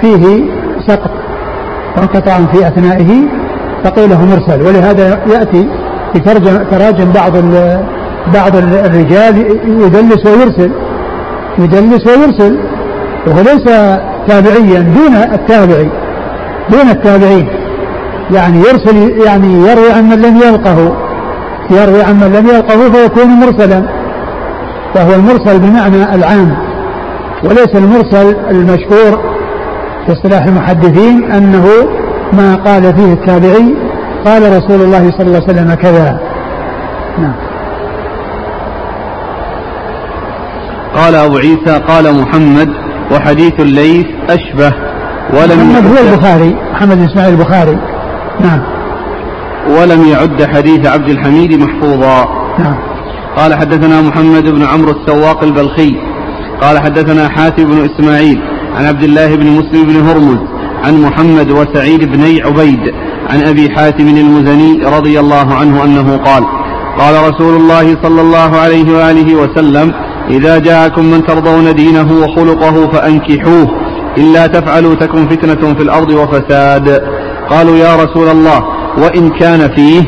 Speaker 2: فيه سقط وانقطاع في أثنائه فقيله مرسل. ولهذا يأتي تراجم بعض بعض الرجال يدلس ويرسل. يدلس ويرسل. وهو ليس تابعيا دون التابعي. دون التابعين. يعني يرسل يعني يروي عن من لم يلقه. يروي عن من لم يلقه فيكون مرسلا. فهو المرسل بمعنى العام. وليس المرسل المشهور في اصطلاح المحدثين أنه ما قال فيه التابعي قال رسول الله صلى الله عليه وسلم كذا. نعم.
Speaker 1: قال أبو عيسى قال محمد وحديث الليث أشبه
Speaker 2: ولم محمد هو البخاري محمد بن إسماعيل البخاري. نعم.
Speaker 1: ولم يعد حديث عبد الحميد محفوظا.
Speaker 2: نعم.
Speaker 1: قال حدثنا محمد بن عمرو السواق البلخي قال حدثنا حاتم بن إسماعيل عن عبد الله بن مسلم بن هرمز عن محمد وسعيد بن عبيد عن أبي حاتم المزني رضي الله عنه أنه قال قال رسول الله صلى الله عليه وآله وسلم إذا جاءكم من ترضون دينه وخلقه فأنكحوه إلا تفعلوا تكن فتنة في الأرض وفساد. قالوا يا رسول الله وإن كان فيه؟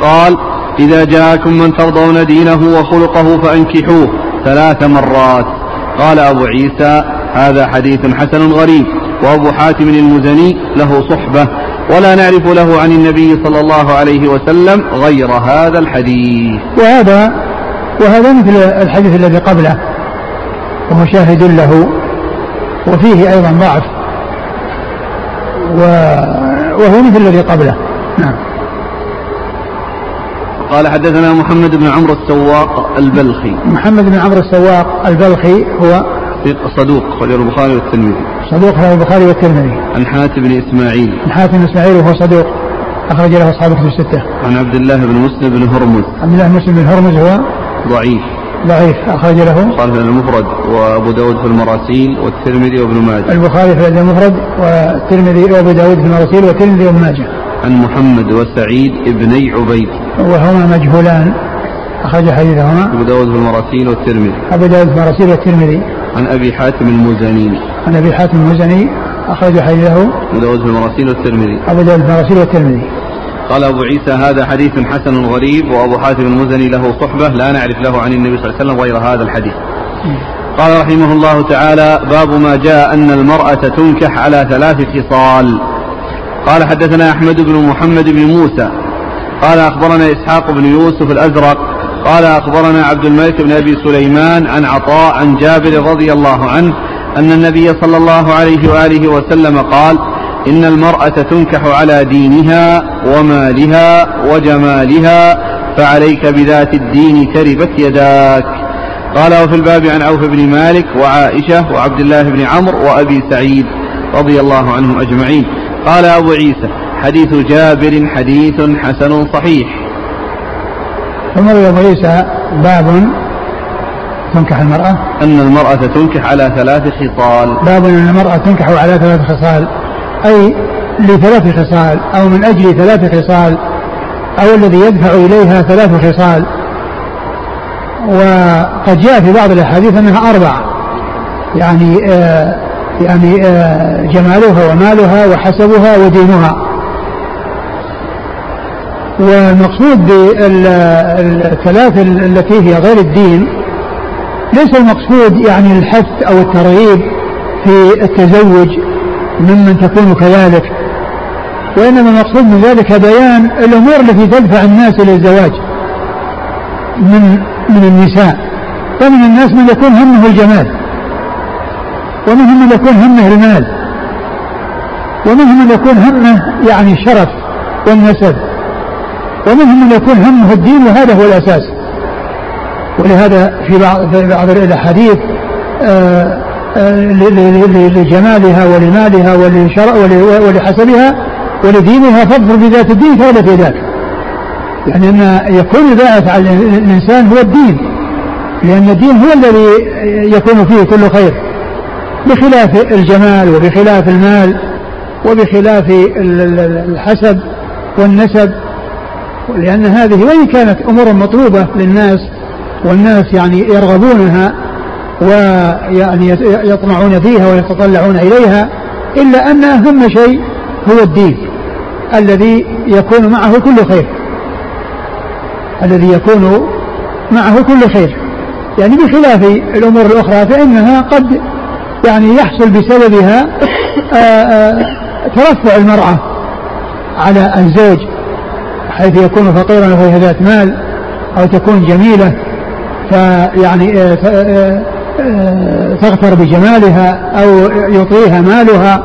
Speaker 1: قال إذا جاءكم من ترضون دينه وخلقه فأنكحوه ثلاث مرات. قال أبو عيسى هذا حديث حسن غريب. وأبو حاتم المزني له صحبة. ولا نعرف له عن النبي صلى الله عليه وسلم غير هذا الحديث.
Speaker 2: وهذا وهذا مثل الحديث الذي قبله. ومشاهد له. وفيه أيضا ضعف. وهو مثل الذي قبله. نعم.
Speaker 1: قال حدثنا محمد بن عمرو السواق البلخي.
Speaker 2: محمد بن عمرو السواق البلخي هو
Speaker 1: صدوق خرج البخاري والترمذي.
Speaker 2: صدوق خرج البخاري والترمذي.
Speaker 1: عن حاتم بن إسماعيل.
Speaker 2: عن حاتم بن إسماعيل وهو صدوق أخرج له أصحاب كتب الستة.
Speaker 1: عن عبد الله بن مسلم بن هرمز.
Speaker 2: عبد الله بن مسلم بن هرمز هو
Speaker 1: ضعيف.
Speaker 2: ضعيف أخرج له
Speaker 1: قال في المفرد وأبو داود في المراسيل والترمذي وابن ماجه.
Speaker 2: البخاري في المفرد والترمذي وأبو داود في المراسيل والترمذي وابن ماجه.
Speaker 1: عن محمد وسعيد ابني عبيد.
Speaker 2: وهما مجهولان. أخرج حديثهما.
Speaker 1: أبو داود في المراسيل والترمذي.
Speaker 2: أبو داود في المراسيل والترمذي.
Speaker 1: عن أبي حاتم المزني.
Speaker 2: عن أبي حاتم المزني. أخرج حديثه.
Speaker 1: أبو داود في المراسيل والترمذي.
Speaker 2: أبو داود في المراسيل والترمذي.
Speaker 1: قال أبو عيسى هذا حديث حسن غريب وأبو حاتم المزني له صحبة لا نعرف له عن النبي صلى الله عليه وسلم غير هذا الحديث. قال رحمه الله تعالى باب ما جاء أن المرأة تنكح على ثلاث خصال. قال حدثنا أحمد بن محمد بن موسى. قال أخبرنا إسحاق بن يوسف الأزرق قال أخبرنا عبد الملك بن أبي سليمان عن عطاء عن جابر رضي الله عنه أن النبي صلى الله عليه وآله وسلم قال إن المرأة تنكح على دينها ومالها وجمالها فعليك بذات الدين تربت يداك. قال وفي الباب عن عوف بن مالك وعائشة وعبد الله بن عمرو وأبي سعيد رضي الله عنهم أجمعين. قال أبو عيسى حديث جابر حديث حسن صحيح.
Speaker 2: ثم أبو عيسى باب تنكح المرأة.
Speaker 1: أن المرأة تنكح على ثلاث خصال.
Speaker 2: باب أن المرأة تنكح على ثلاث خصال. أي لثلاث خصال أو من أجل ثلاث خصال. أو الذي يدفع إليها ثلاث خصال. وقد جاء في بعض الأحاديث أنها أربع. يعني آه يعني آه جمالها ومالها وحسبها ودينها. والمقصود بالثلاث التي هي غير الدين ليس المقصود يعني الحث أو الترغيب في التزوج ممن تكون كذلك وإنما المقصود من ذلك بيان الأمور التي تدفع الناس إلى الزواج من من النساء ومن الناس من يكون همه الجمال ومنهم من يكون همه المال ومنهم من يكون همه يعني الشرف والنسب. ومنهم من يكون همه الدين وهذا هو الأساس. ولهذا في بعض في بعض الأحاديث آه لجمالها ولمالها ولحسبها ولدينها فاظفر بذات الدين في ذاك. يعني أن يكون الباعث على الإنسان هو الدين لأن الدين هو الذي يكون فيه كل خير. بخلاف الجمال وبخلاف المال وبخلاف الحسب والنسب لأن هذه وإن كانت أمور مطلوبة للناس والناس يعني يرغبونها ويعني يطمعون فيها ويتطلعون إليها إلا أن أهم شيء هو الدين الذي يكون معه كل خير. الذي يكون معه كل خير. يعني بخلاف الأمور الأخرى فإنها قد يعني يحصل بسببها ترفع المرأة على الزوج حيث يكون فقيرا وهي ذات مال أو تكون جميلة فيعني تغتر بجمالها أو يطيها مالها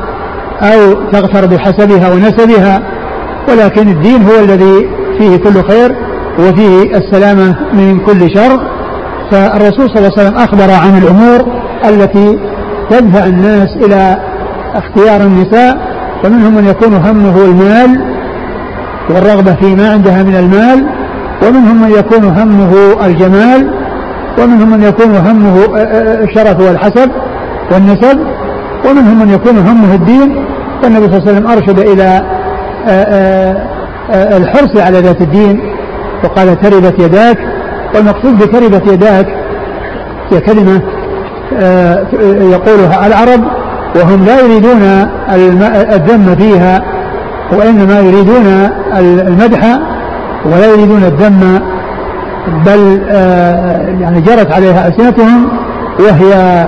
Speaker 2: أو تغتر بحسبها ونسبها. ولكن الدين هو الذي فيه كل خير وفيه السلامة من كل شر. فالرسول صلى الله عليه وسلم أخبر عن الأمور التي تدفع الناس إلى اختيار النساء فمنهم من يكون همه المال والرغبة فيما عندها من المال ومنهم من يكون همه الجمال ومنهم من يكون همه الشرف والحسب والنسب ومنهم من يكون همه الدين. والنبي صلى الله عليه وسلم أرشد إلى الحرص على ذات الدين وقال تربت يداك. والمقصود بتربت يداك هي كلمة يقولها العرب وهم لا يريدون الذم فيها. وإنما يريدون المدح ولا يريدون الذم بل آه، يعني جرت عليها ألسنتهم وهي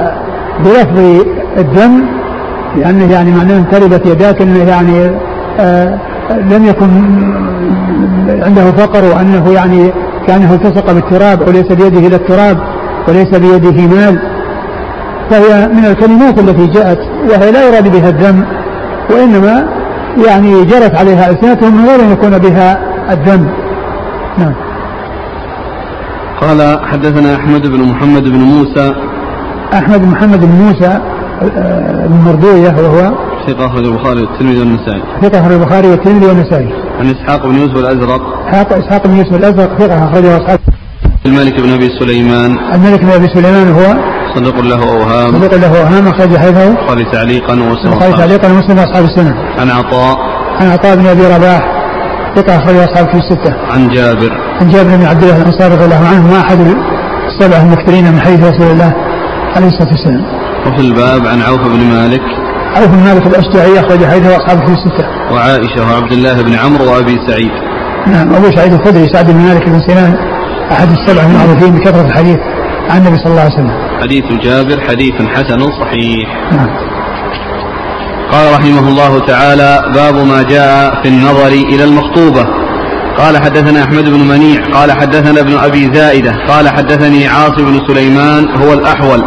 Speaker 2: بلفظ الذم لأنه يعني معناه تربت يداك أنه يعني آه، لم يكن عنده فقر وأنه يعني كأنه التصق بالتراب وليس بيده إلا التراب وليس بيده مال. فهي من الكلمات التي جاءت وهي لا يراد بها الذم وإنما يعني جرت عليها ألسنتهم من غير أن يكون بها الذم نعم.
Speaker 1: قال حدثنا أحمد بن محمد بن موسى.
Speaker 2: أحمد بن محمد بن موسى آه، بن مردوية وهو
Speaker 1: ثقة أخرج البخاري والترمذي والنسائي.
Speaker 2: ثقة أخرج البخاري والترمذي والنسائي.
Speaker 1: عن إسحاق بن يوسف الأزرق.
Speaker 2: إسحاق بن يوسف الأزرق ثقة أخرجه أصحاب
Speaker 1: الملك بن أبي سليمان.
Speaker 2: الملك بن أبي سليمان هو
Speaker 1: صدق له أوهام.
Speaker 2: صدق له أوهام أخرج حديثه.
Speaker 1: البخاري تعليقا ومسلم
Speaker 2: البخاري تعليقا ومسلم أصحاب السنة.
Speaker 1: عن عطاء.
Speaker 2: عن عطاء بن أبي رباح ثقة أخرج أصحاب في الستة.
Speaker 1: عن جابر.
Speaker 2: عن جابر بن عبد الله الأنصاري رضي الله عنه ما أحد السبع المكثرين من حديث رسول الله عليه الصلاة والسلام.
Speaker 1: وفي الباب عن عوف بن مالك.
Speaker 2: عوف بن مالك الأشجعي أخرج حديثه أصحابه في الستة.
Speaker 1: وعائشة وعبد الله بن عمرو وأبي سعيد.
Speaker 2: نعم أبو سعيد الخدري سعد بن مالك بن سنان أحد السبع المعروفين بكثرة الحديث عن النبي صلى الله عليه وسلم.
Speaker 1: حديث جابر حديث حسن صحيح. قال رحمه الله تعالى باب ما جاء في النظر إلى المخطوبة. قال حدثنا أحمد بن منيع قال حدثنا ابن أبي زائدة قال حدثني عاصم بن سليمان هو الأحول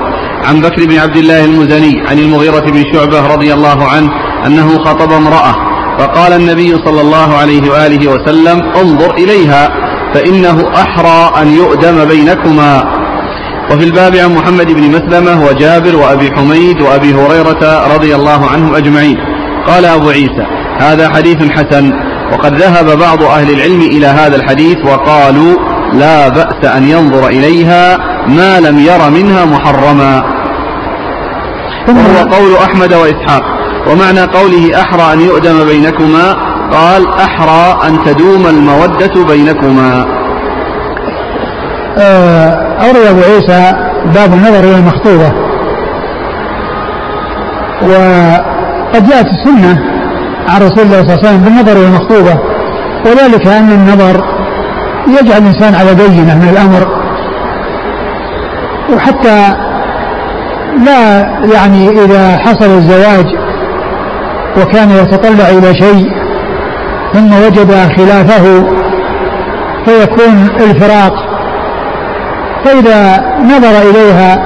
Speaker 1: عن بكر بن عبد الله المزني عن المغيرة بن شعبة رضي الله عنه أنه خطب امرأة فقال النبي صلى الله عليه وآله وسلم انظر إليها فإنه أحرى أن يؤدم بينكما. وفي الباب عن محمد بن مسلمة وجابر وأبي حميد وأبي هريرة رضي الله عنهم أجمعين. قال أبو عيسى هذا حديث حسن وقد ذهب بعض أهل العلم إلى هذا الحديث وقالوا لا بأس أن ينظر إليها ما لم ير منها محرما. وهو قول أحمد وإسحاق ومعنى قوله أحرى أن يؤدم بينكما قال أحرى أن تدوم المودة بينكما.
Speaker 2: أورد أبو عيسى باب النظر إلى المخطوبة. وقد جاءت السنة عن رسول الله صلى الله عليه وسلم بالنظر إلى المخطوبة. وذلك أن النظر يجعل الإنسان على بينة من الأمر. وحتى لا يعني إذا حصل الزواج وكان يتطلع إلى شيء ثم وجد خلافه فيكون الفراق فإذا نظر إليها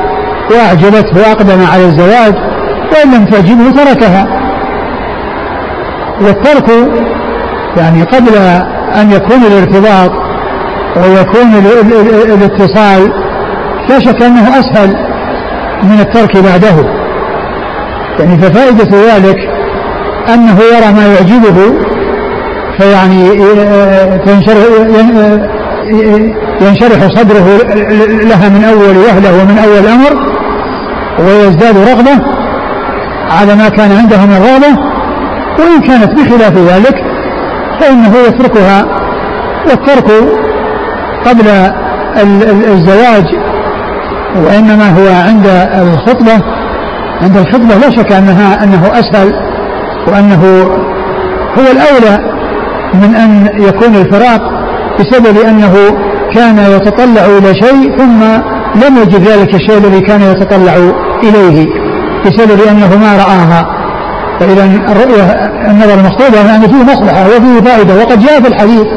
Speaker 2: وأعجبته وأقدم على الزواج وإن لم تعجبه تركها. والترك يعني قبل أن يكون الارتباط ويكون الاتصال لا شك أنه أسهل من الترك بعده. يعني ففائدة ذلك أنه يرى ما يعجبه فيعني تنشرح ينشرح صدره لها من أول وهلة ومن أول أمر ويزداد رغبة على ما كان عنده من الرغبة وإن كانت بخلاف ذلك فإنه يتركها والترك قبل الزواج وإنما هو عند الخطبة عند الخطبة لا شك أنها أنه أسهل وأنه هو الأولى من أن يكون الفراق بسبب أنه كان يتطلع إلى شيء ثم لم يجد ذلك الشيء الذي كان يتطلع إليه بسبب أنه ما رآها. فإذا الرؤية النظر المخطوبة يعني فيه مصلحة وفيه فائدة. وقد جاء في الحديث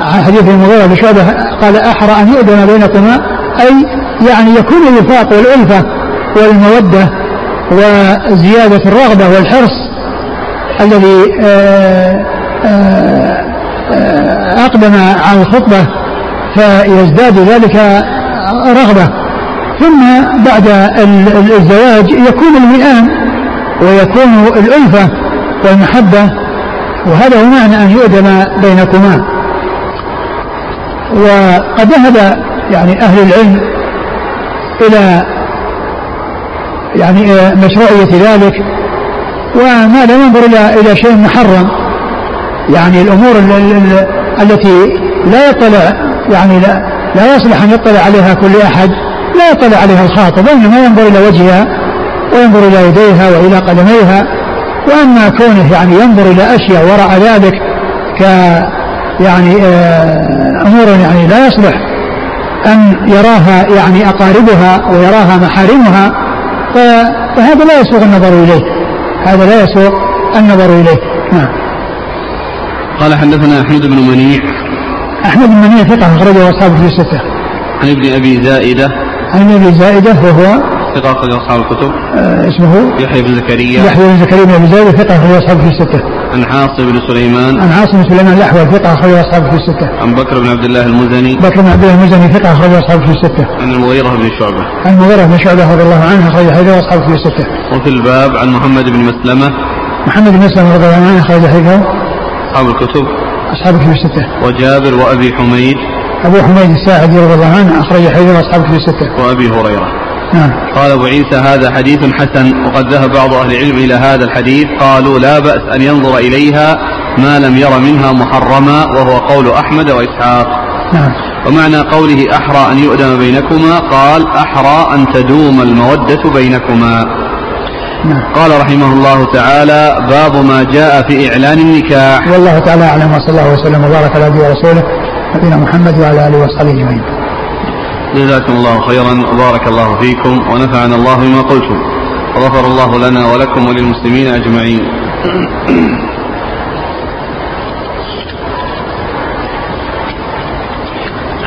Speaker 2: عن حديث المغيرة بشعبة قال أحرى أن يؤذن بينكما أي يعني يكون الوفاق والألفة والمودة وزيادة الرغبة والحرص الذي آآ آآ أقدم على الخطبة فيزداد ذلك رغبة. ثم بعد الزواج يكون المئان ويكون الألفة والمحبة وهذا هو معنى أن يؤدم بينكما. وقد ذهب يعني أهل العلم إلى يعني مشروعية ذلك وما لا ينظر إلى إلى شيء محرم. يعني الأمور التي لا يطلع يعني لا, لا يصلح أن يطلع عليها كل أحد لا يطلع عليها الخاطب وإنما ينظر إلى وجهها وينظر إلى يديها وإلى قدميها وأما كونه يعني ينظر إلى أشياء وراء ذلك ك يعني آه، أمور يعني لا يصلح أن يراها يعني أقاربها ويراها محارمها فهذا لا يسوغ النظر إليه هذا لا يسوغ النظر إليه. نعم.
Speaker 1: قال حدثنا أحمد بن منيع.
Speaker 2: أحمد بن منيع ثقة أخرجه أصحابه في الستة.
Speaker 1: عن ابن أبي زائدة.
Speaker 2: عن ابن زائدة وهو
Speaker 1: ثقة أخرج أصحاب الكتب.
Speaker 2: آه اسمه؟
Speaker 1: يحيى بن زكريا.
Speaker 2: يحيى بن زكريا بن أبي زائدة ثقة أخرج أصحابه في الستة.
Speaker 1: عن عاصم بن سليمان.
Speaker 2: عن عاصم بن سليمان الأحول ثقة أخرج أصحابه في الستة.
Speaker 1: عن بكر بن عبد الله المزني.
Speaker 2: بكر بن عبد الله المزني ثقة أخرج أصحابه في الستة.
Speaker 1: عن المغيرة بن شعبة.
Speaker 2: عن المغيرة بن شعبة رضي الله عنه أخرج حديثه أصحابه في الستة.
Speaker 1: وفي الباب عن محمد بن مسلمة.
Speaker 2: محمد بن مسلمة رضي الله عنه أخرج حديثه
Speaker 1: أصحاب الكتب
Speaker 2: أصحابه في الستة.
Speaker 1: وجابر وأبي حميد
Speaker 2: أبو حميد الساعدي رضي الله عنه أخرج حديثه أصحابه في الستة.
Speaker 1: وأبي هريرة.
Speaker 2: نعم.
Speaker 1: قال أبو عيسى هذا حديث حسن وقد ذهب بعض أهل العلم إلى هذا الحديث قالوا لا بأس أن ينظر إليها ما لم ير منها محرما وهو قول أحمد وإسحاق.
Speaker 2: نعم.
Speaker 1: ومعنى قوله أحرى أن يؤدم بينكما قال أحرى أن تدوم المودة بينكما. قال رحمه الله تعالى باب ما جاء في إعلان النكاح.
Speaker 2: والله تعالى أعلم وصلى الله وسلم وبارك على نبينا ورسوله نبينا محمد وعلى آله وصحبه أجمعين.
Speaker 1: جزاكم الله خيرا وبارك الله فيكم ونفعنا الله بما قلتم. وغفر الله لنا ولكم وللمسلمين أجمعين.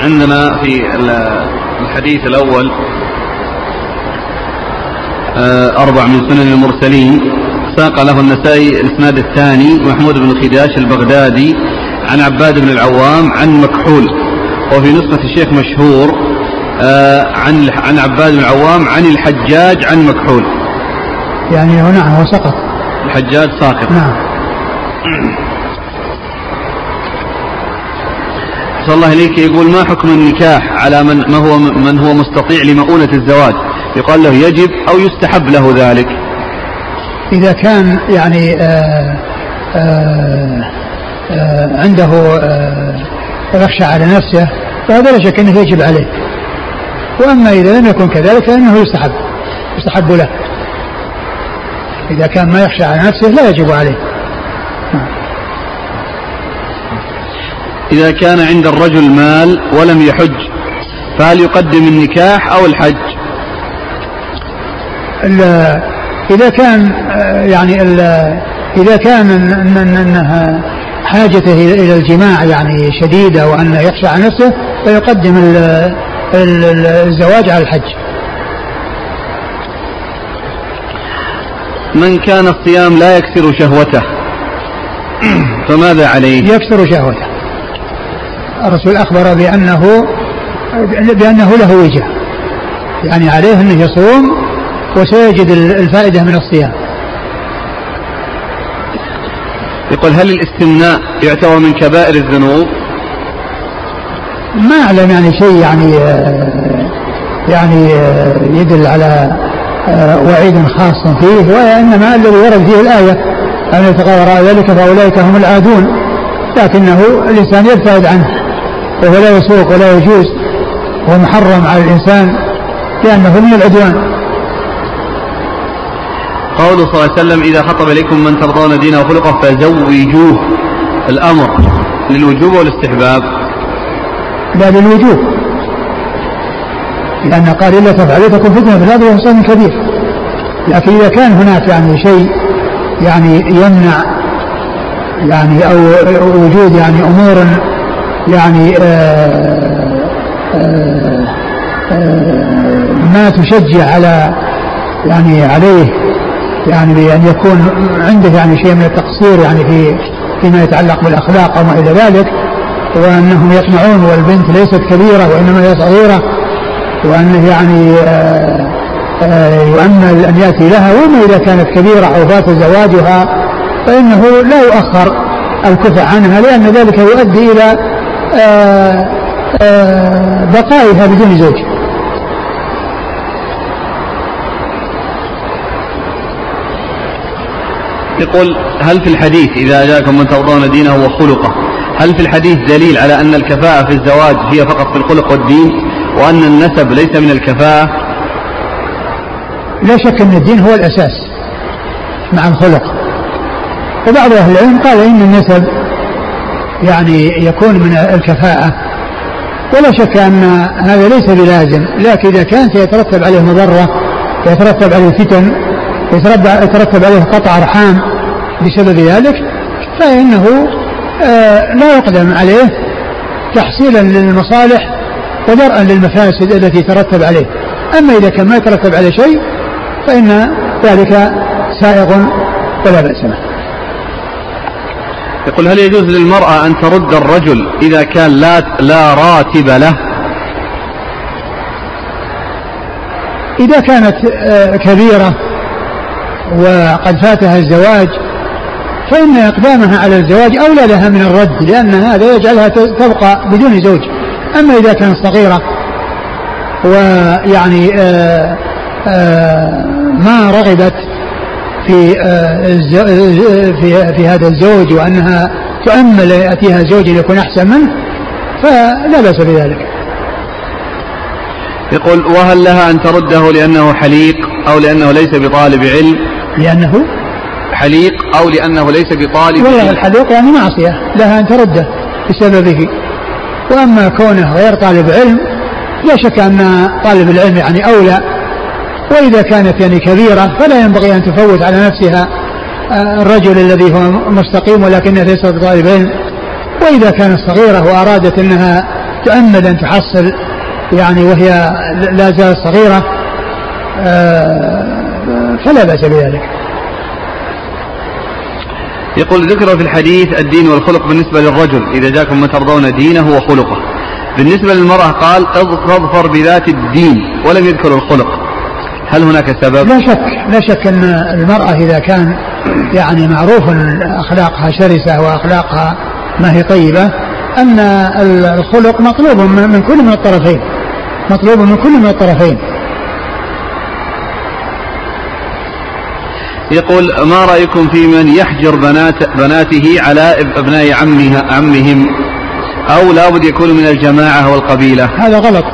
Speaker 1: عندنا في الحديث الأول أربع من سنن المرسلين. ساق له النسائي الإسناد الثاني محمود بن خداش البغدادي عن عباد بن العوام عن مكحول. وفي نسخة الشيخ مشهور آه، عن عن عباد بن العوام عن الحجاج عن مكحول.
Speaker 2: يعني نعم هو سقط.
Speaker 1: الحجاج ساقط.
Speaker 2: نعم.
Speaker 1: صلى الله إليك. يقول ما حكم النكاح على من ما هو من هو مستطيع لمؤونة الزواج؟ يقال له يجب أو يستحب له ذلك.
Speaker 2: إذا كان يعني آآ آآ آآ عنده يخشى على نفسه فهذا لا شك أنه يجب عليه. وأما إذا لم يكن كذلك فإنه يستحب يستحب له. إذا كان ما يخشى على نفسه لا يجب عليه.
Speaker 1: إذا كان عند الرجل مال ولم يحج فهل يقدم النكاح أو الحج؟
Speaker 2: إذا كان يعني إذا كان أنها حاجته إلى الجماع يعني شديدة وأن يخشى على نفسه فيقدم الزواج على الحج.
Speaker 1: من كان الصيام لا يكسر شهوته فماذا عليه؟
Speaker 2: يكسر شهوته. الرسول أخبر بأنه بأنه له وجه يعني عليه أنه يصوم وسيجد الفائدة من الصيام.
Speaker 1: يقول هل الاستمناء يعتبر من كبائر الذنوب؟
Speaker 2: ما أعلم يعني شيء يعني يعني يدل على وعيد خاص فيه وإنما الذي ورد فيه الآية أن وراء ذلك فأولئك هم العادون. لكنه الإنسان يبتعد عنه وهو لا يسوق ولا يجوز ومحرم على الإنسان لأنه من العدوان.
Speaker 1: قوله صلى الله عليه وسلم إذا خطب إليكم من ترضون دينه وخلقه فزوجوه. الأمر للوجوب والاستحباب.
Speaker 2: لا للوجوب. لأن قال إلا تفعل تكون فتنة في الأرض وحصان كبير. لكن إذا كان هناك يعني شيء يعني يمنع يعني أو وجود يعني أمور يعني آآ آآ آآ ما تشجع على يعني عليه يعني بأن يكون عنده يعني شيء من التقصير يعني في فيما يتعلق بالأخلاق أو ما إلى ذلك وأنهم يقنعون والبنت ليست كبيرة وإنما هي صغيرة وأنه يعني آه، آه، يؤمل أن يأتي لها وما إذا كانت كبيرة أو فات زواجها فإنه لا يؤخر الكفى عنها لأن ذلك يؤدي إلى آه، بقائها بدون زوج.
Speaker 1: يقول هل في الحديث إذا جاءكم من ترضون دينه وخلقه هل في الحديث دليل على أن الكفاءة في الزواج هي فقط في الخلق والدين وأن النسب ليس من الكفاءة؟
Speaker 2: لا شك أن الدين هو الأساس مع الخلق. وبعض أهل العلم قال إن النسب يعني يكون من الكفاءة. ولا شك أن هذا ليس بلازم لكن إذا كانت يترتب عليه مضرة يترتب عليه فتن يترتب عليه قطع أرحام بسبب ذلك فإنه آه، لا يقدم عليه تحصيلا للمصالح ودرءا للمفاسد التي ترتب عليه أما إذا كان ما يترتب عليه شيء فإن ذلك سائغ ولا بأس به
Speaker 1: يقول هل يجوز للمرأة أن ترد الرجل إذا كان لا لا راتب له؟
Speaker 2: إذا كانت آه، كبيرة وقد فاتها الزواج فإن إقدامها على الزواج أولى لها من الرد لأن هذا يجعلها تبقى بدون زوج أما إذا كانت صغيرة ويعني آه، آه، ما رغبت في في في هذا الزوج وأنها تؤمل يأتيها زوج يكون أحسن منه فلا بأس بذلك.
Speaker 1: يقول وهل لها أن ترده لأنه حليق أو لأنه ليس بطالب علم؟
Speaker 2: لأنه
Speaker 1: حليق أو لأنه ليس بطالب
Speaker 2: والله علم. الحليق يعني معصية لها أن ترده بسببه. وأما كونه غير طالب علم لا شك أن طالب العلم يعني أولى وإذا كانت يعني كبيرة فلا ينبغي أن تفوت على نفسها آه، الرجل الذي هو مستقيم ولكنها ليست بطالب علم وإذا كانت صغيرة وأرادت أنها تؤمل أن تحصل يعني وهي لا زالت صغيرة فلا بأس بذلك.
Speaker 1: يقول ذكر في الحديث الدين والخلق بالنسبة للرجل إذا جاكم ما ترضون دينه وخلقه. بالنسبة للمرأة قال اظفر بذات الدين ولم يذكر الخلق. هل هناك سبب؟
Speaker 2: لا شك لا شك أن المرأة إذا كان يعني معروف أن أخلاقها شرسة وأخلاقها ما هي طيبة أن الخلق مطلوب من كل من الطرفين. مطلوب من كل من الطرفين.
Speaker 1: يقول ما رأيكم في من يحجر بنات بناته على أبناء عمها عمهم؟ أو لابد يكون من الجماعة والقبيلة.
Speaker 2: هذا غلط.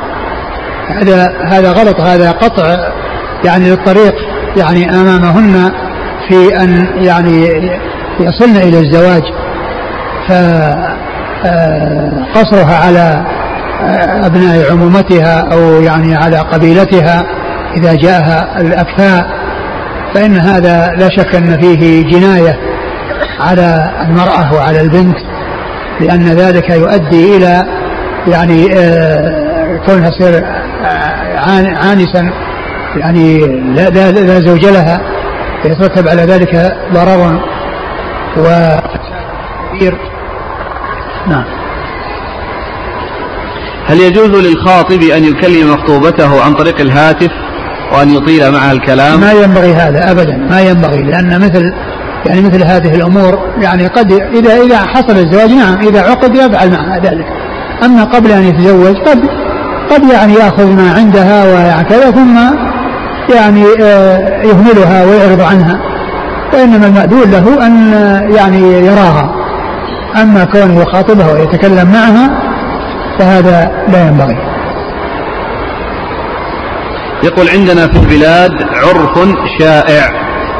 Speaker 2: هذا هذا غلط. هذا قطع يعني للطريق. يعني أمامهن في أن يعني يصلن إلى الزواج. فقصرها على أبناء عمومتها أو يعني على قبيلتها إذا جاءها الأكفاء فإن هذا لا شك أن فيه جناية على المرأة وعلى البنت لأن ذلك يؤدي إلى يعني كونها تصير عانسا يعني لا, لا, لا زوج لها فيترتب على ذلك ضرر و كبير. نعم.
Speaker 1: هل يجوز للخاطب أن يكلم مخطوبته عن طريق الهاتف؟ وأن يطيل معها الكلام.
Speaker 2: ما ينبغي هذا أبدا ما ينبغي لأن مثل يعني مثل هذه الأمور يعني قد إذا إذا حصل الزواج نعم إذا عقد يفعل معها ذلك. أما قبل أن يتزوج قد قد يعني يأخذ ما عندها وكذا ثم يعني آه، يهملها ويعرض عنها. وإنما المأذون له أن يعني يراها. أما كونه يخاطبها ويتكلم معها فهذا لا ينبغي.
Speaker 1: يقول عندنا في البلاد عرف شائع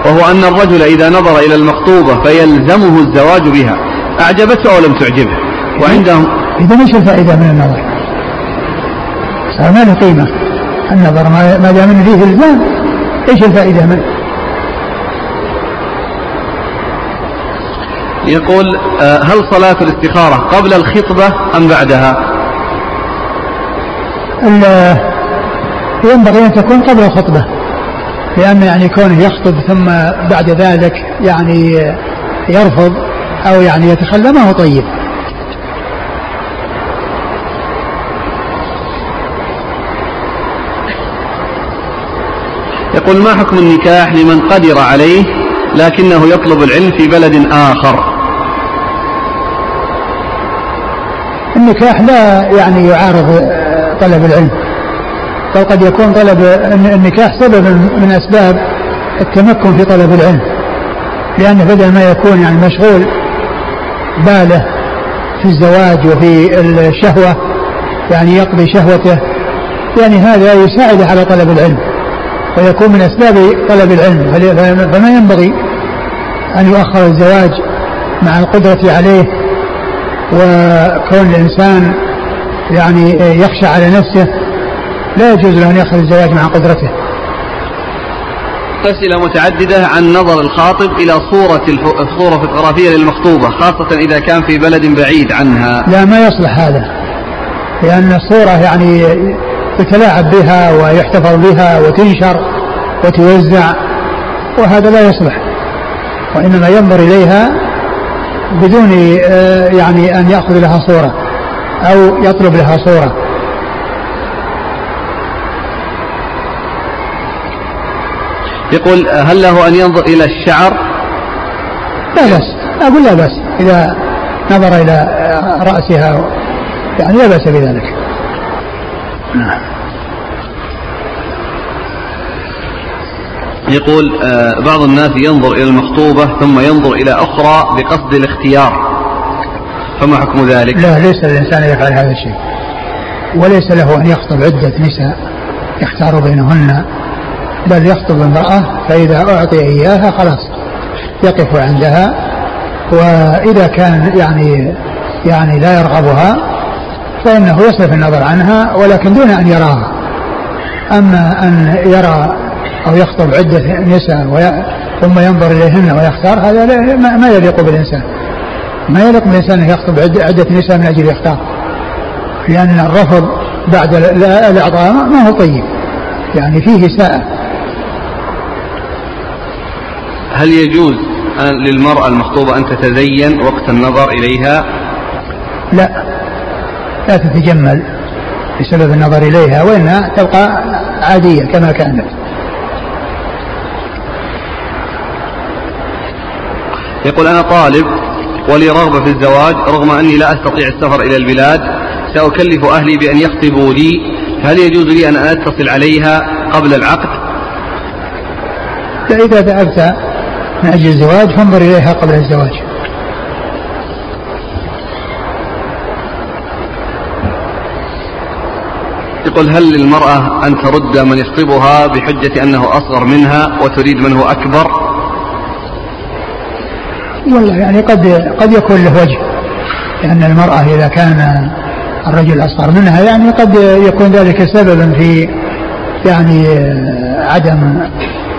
Speaker 1: وهو أن الرجل إذا نظر إلى المخطوبة فيلزمه الزواج بها أعجبته أو لم تعجبه وعندهم
Speaker 2: إذا إيش الفائدة من النظر؟ صار ما له قيمة النظر ما دام إنه فيه إلزام إيش الفائدة منه؟
Speaker 1: يقول آه، هل صلاة الاستخارة قبل الخطبة أم بعدها؟
Speaker 2: ينبغي أن تكون قبل الخطبة. لأن يعني كونه يخطب ثم بعد ذلك يعني يرفض أو يعني يتخلى ما هو طيب.
Speaker 1: يقول ما حكم النكاح لمن قدر عليه لكنه يطلب العلم في بلد آخر؟
Speaker 2: النكاح لا يعني يعارض طلب العلم. قد يكون طلب النكاح سببا من أسباب التمكن في طلب العلم. لأنه بدل ما يكون يعني مشغول باله في الزواج وفي الشهوة يعني يقضي شهوته يعني هذا يساعد على طلب العلم ويكون من أسباب طلب العلم. فما ينبغي أن يؤخر الزواج مع القدرة عليه وكون الإنسان يعني يخشى على نفسه لا يجوز له أن يأخذ الزواج مع قدرته.
Speaker 1: أسئلة متعددة عن نظر الخاطب إلى صورة الصورة الفوتوغرافية للمخطوبة خاصة إذا كان في بلد بعيد عنها.
Speaker 2: لا ما يصلح هذا لأن الصورة يعني يتلاعب بها ويحتفظ بها وتنشر وتوزع وهذا لا يصلح. وإنما ينظر إليها بدون آه، يعني أن يأخذ لها صورة أو يطلب لها صورة.
Speaker 1: يقول هل له أن ينظر إلى الشعر؟
Speaker 2: لا بأس. أقول لا بأس. إذا نظر إلى رأسها يعني لا بأس بذلك. نعم
Speaker 1: يقول آه، بعض الناس ينظر إلى المخطوبة ثم ينظر إلى أخرى بقصد الاختيار. فما حكم ذلك؟
Speaker 2: لا ليس للإنسان يفعل هذا الشيء. وليس له أن يخطب عدة نساء يختار بينهن بل يخطب امرأة فإذا أعطي إياها خلاص يقف عندها. وإذا كان يعني يعني لا يرغبها فإنه يصرف النظر عنها ولكن دون أن يراها. أما أن يرى أو يخطب عدة نساء ثم ينظر إليهن ويختار هذا ما يليق بالإنسان. ما يليق بالإنسان أن يخطب عدة نساء من أجل يختار. لأن الرفض بعد الإعطاء ما هو طيب. يعني فيه ساءة
Speaker 1: هل يجوز للمرأة المخطوبة أن تتزين وقت النظر إليها؟
Speaker 2: لا. لا تتجمل بسبب النظر إليها وإنها تبقى عادية كما كانت.
Speaker 1: يقول أنا طالب ولي رغبة في الزواج رغم أني لا أستطيع السفر إلى البلاد سأكلف أهلي بأن يخطبوا لي. هل يجوز لي أن أتصل عليها قبل العقد؟
Speaker 2: فإذا ذهبت من أجل الزواج فانظر إليها قبل الزواج.
Speaker 1: يقول هل للمرأة أن ترد من يخطبها بحجة أنه أصغر منها وتريد من هو أكبر؟
Speaker 2: والله يعني قد قد يكون له وجه لأن المرأة إذا كان الرجل أصغر منها يعني قد يكون ذلك سببا في يعني عدم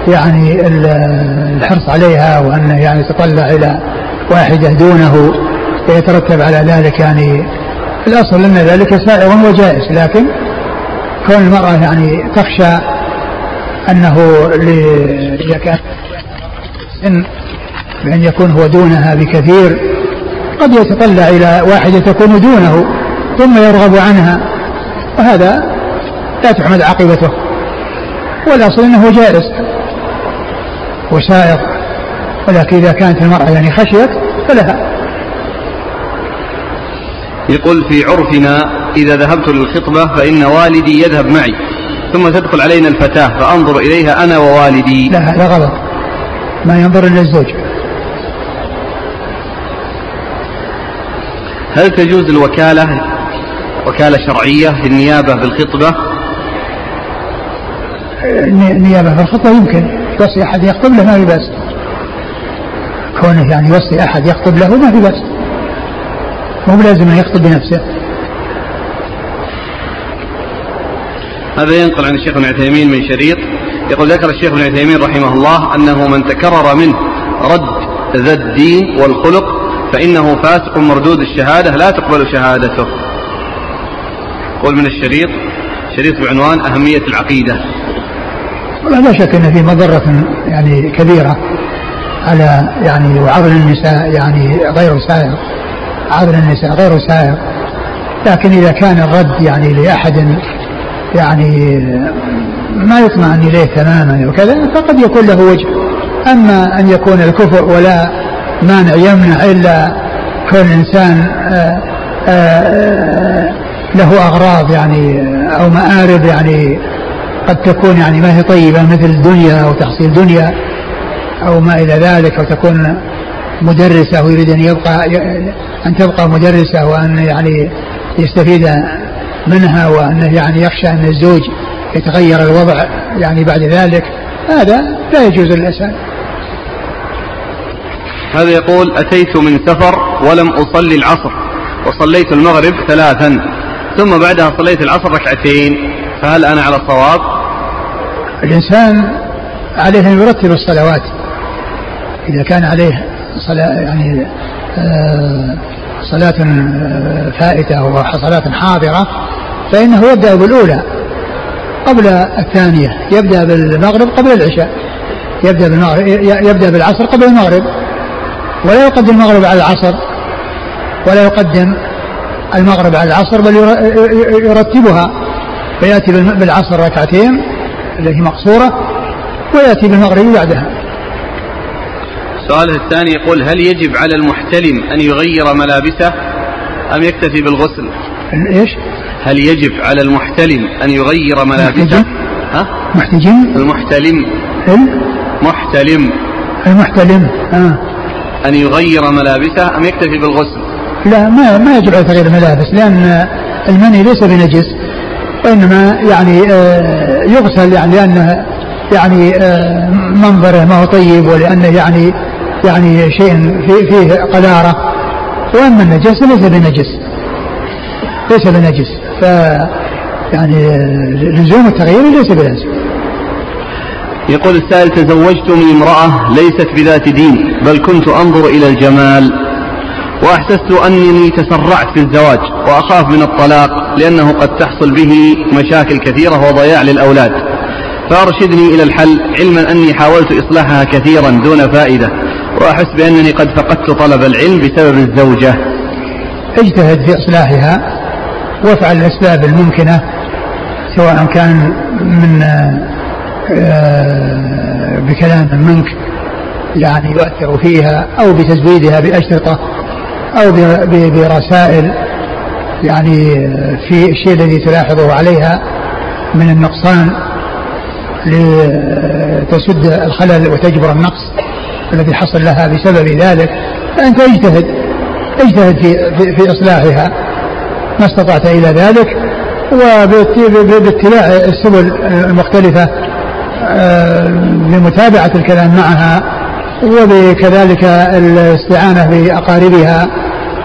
Speaker 2: يعني الحرص عليها وأنه يعني يتطلع إلى واحدة دونه ويترتب على ذلك يعني الأصل أن ذلك سائغ وجائز لكن كون المرأة يعني تخشى أنه إذا كان سن بأن يكون هو دونها بكثير قد يتطلع إلى واحدة تكون دونه ثم يرغب عنها وهذا لا تحمد عاقبته والأصل أنه جائز. وسائق. ولكن إذا كانت المرأة يعني خشيت فلها.
Speaker 1: يقول في عرفنا إذا ذهبت للخطبة فإن والدي يذهب معي ثم تدخل علينا الفتاة فأنظر إليها أنا ووالدي.
Speaker 2: لا هذا غلط. ما ينظر إلا الزوج.
Speaker 1: هل تجوز الوكالة وكالة شرعية للنيابة بالخطبة؟
Speaker 2: النيابة بالخطبة يمكن. يوصي أحد يخطب له ما في بأس. كونه يعني يوصي أحد يخطب له ما في بأس. مو بلازم أن يخطب بنفسه.
Speaker 1: هذا ينقل عن الشيخ ابن عثيمين من شريط. يقول ذكر الشيخ ابن عثيمين رحمه الله أنه من تكرر منه رد ذا الدين والخلق فإنه فاسق مردود الشهادة لا تقبل شهادته. قول من الشريط شريط بعنوان أهمية العقيدة.
Speaker 2: لا شك إن في مضرة يعني كبيرة على يعني وعظل النساء يعني غير سائر عظل النساء غير سائر. لكن إذا كان الرد يعني لأحد يعني ما يطمئن إليه تماما وكذا فقد يكون له وجه. أما أن يكون الكفر ولا مانع يمنع إلا كون الانسان آآ آه، آآ آه، له أغراض يعني أو مآرب يعني قد تكون يعني ما هي طيبة مثل الدنيا أو تحصيل دنيا أو ما إلى ذلك أو تكون مدرسة ويريد أن يبقى أن تبقى مدرسة وأن يعني يستفيد منها وأنه يعني يخشى أن الزوج يتغير الوضع يعني بعد ذلك. هذا لا يجوز للإنسان.
Speaker 1: هذا يقول أتيت من سفر ولم أصلي العصر وصليت المغرب ثلاثا ثم بعدها صليت العصر ركعتين. فهل أنا على الصواب؟
Speaker 2: الإنسان عليه أن يرتب الصلوات. إذا كان عليه صلاة يعني آه، صلاة آه، فائتة وصلاة حاضرة فإنه يبدأ بالأولى قبل الثانية. يبدأ بالمغرب قبل العشاء. يبدأ بالمغرب يبدأ بالعصر قبل المغرب. ولا يقدم المغرب على العصر ولا يقدم المغرب على العصر بل يرتبها. فيأتي بالعصر ركعتين التي مقصورة ويأتي بالمغرب بعدها.
Speaker 1: السؤال الثاني يقول هل يجب على المحتلم أن يغير ملابسه أم يكتفي بالغسل؟
Speaker 2: إيش؟
Speaker 1: هل يجب على المحتلم أن يغير ملابسه؟
Speaker 2: ها؟ محتجم
Speaker 1: المحتلم. محتلم.
Speaker 2: المحتلم آه.
Speaker 1: أن يغير ملابسه أم يكتفي بالغسل؟
Speaker 2: لا ما ما يجب على تغيير الملابس لأن المني ليس بنجس. وإنما يعني آه يغسل يعني لأنه يعني آه منظره ما هو طيب ولأنه يعني يعني شيء فيه قذارة وأما النجس ليس بنجس. ليس بنجس. ف يعني لزوم التغيير ليس بلازم
Speaker 1: يقول السائل تزوجت من امرأة ليست بذات دين بل كنت أنظر إلى الجمال. وأحسست أنني تسرعت في الزواج وأخاف من الطلاق لأنه قد تحصل به مشاكل كثيرة وضياع للأولاد. فأرشدني إلى الحل علما أني حاولت إصلاحها كثيرا دون فائدة وأحس بأنني قد فقدت طلب العلم بسبب الزوجة.
Speaker 2: اجتهد في إصلاحها وافعل الأسباب الممكنة سواء كان من آه، بكلام منك يعني يؤثر فيها أو بتزويدها بأشرطة. أو برسائل يعني في الشيء الذي تلاحظه عليها من النقصان لتسد الخلل وتجبر النقص الذي حصل لها بسبب ذلك. فأنت اجتهد اجتهد في, في, في إصلاحها. ما استطعت إلى ذلك وباتباع السبل المختلفة آه، لمتابعة الكلام معها. وبكذلك الاستعانة بأقاربها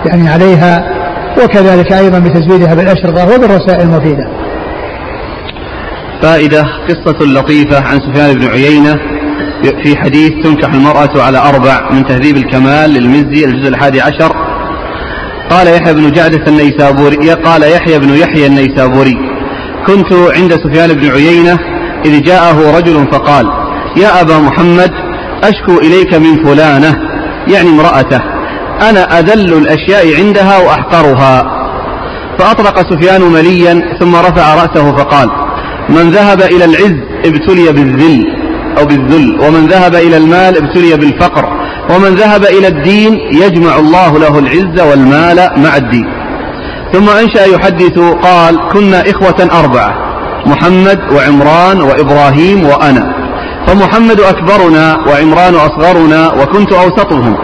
Speaker 2: يعني عليها وكذلك أيضا بتزويدها بالأشرطة وبالرسائل المفيدة.
Speaker 1: فائدة قصة لطيفة عن سفيان بن عيينة في حديث تنكح المرأة على أربع من تهذيب الكمال للمزي الجزء الحادي عشر. قال يحيى بن جعدة النيسابوري قال يحيى بن يحيى النيسابوري كنت عند سفيان بن عيينة إذ جاءه رجل فقال يا أبا محمد أشكو إليك من فلانة يعني امرأته. أنا أذل الأشياء عندها وأحقرها. فأطلق سفيان مليا ثم رفع رأسه فقال من ذهب إلى العز ابتلي بالذل أو بالذل ومن ذهب إلى المال ابتلي بالفقر ومن ذهب إلى الدين يجمع الله له العز والمال مع الدين. ثم أنشأ يحدث قال كنا إخوة أربعة محمد وعمران وإبراهيم وأنا. فمحمد أكبرنا وعمران أصغرنا وكنت أوسطهم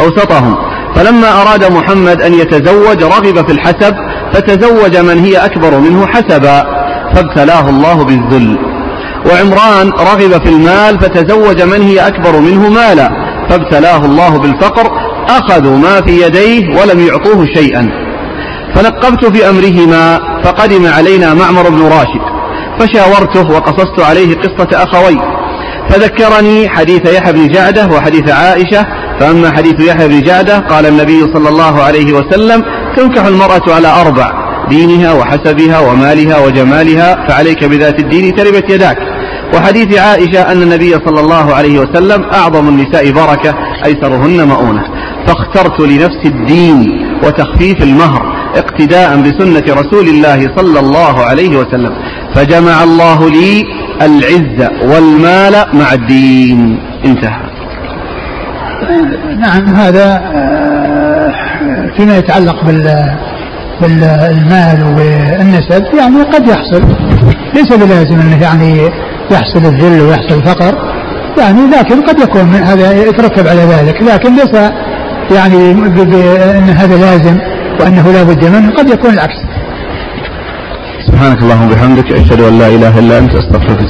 Speaker 1: أوسطهم. فلما أراد محمد أن يتزوج رغب في الحسب فتزوج من هي أكبر منه حسبا فابتلاه الله بالذل. وعمران رغب في المال فتزوج من هي أكبر منه مالا فابتلاه الله بالفقر أخذوا ما في يديه ولم يعطوه شيئا. فنقبت في أمرهما فقدم علينا معمر بن راشد فشاورته وقصصت عليه قصة أخوي فذكرني حديث يحيى بن جعدة وحديث عائشة فأما حديث يحيى بن جعدة قال النبي صلى الله عليه وسلم تنكح المرأة على أربع دينها وحسبها ومالها وجمالها فعليك بذات الدين تربت يداك. وحديث عائشة أن النبي صلى الله عليه وسلم أعظم النساء بركة أيسرهن مؤونة. فاخترت لنفس الدين وتخفيف المهر اقتداء بسنة رسول الله صلى الله عليه وسلم فجمع الله لي العز والمال مع الدين. انتهى.
Speaker 2: نعم هذا آه، فيما يتعلق بال بالمال والنسب يعني قد يحصل. ليس بلازم أنه يعني يحصل الذل ويحصل الفقر يعني لكن قد يكون من هذا يترتب على ذلك. لكن ليس يعني أن هذا لازم وأنه لا بد منه قد يكون العكس.
Speaker 1: سبحانك اللهم وبحمدك أشهد أن لا إله إلا أنت أستغفرك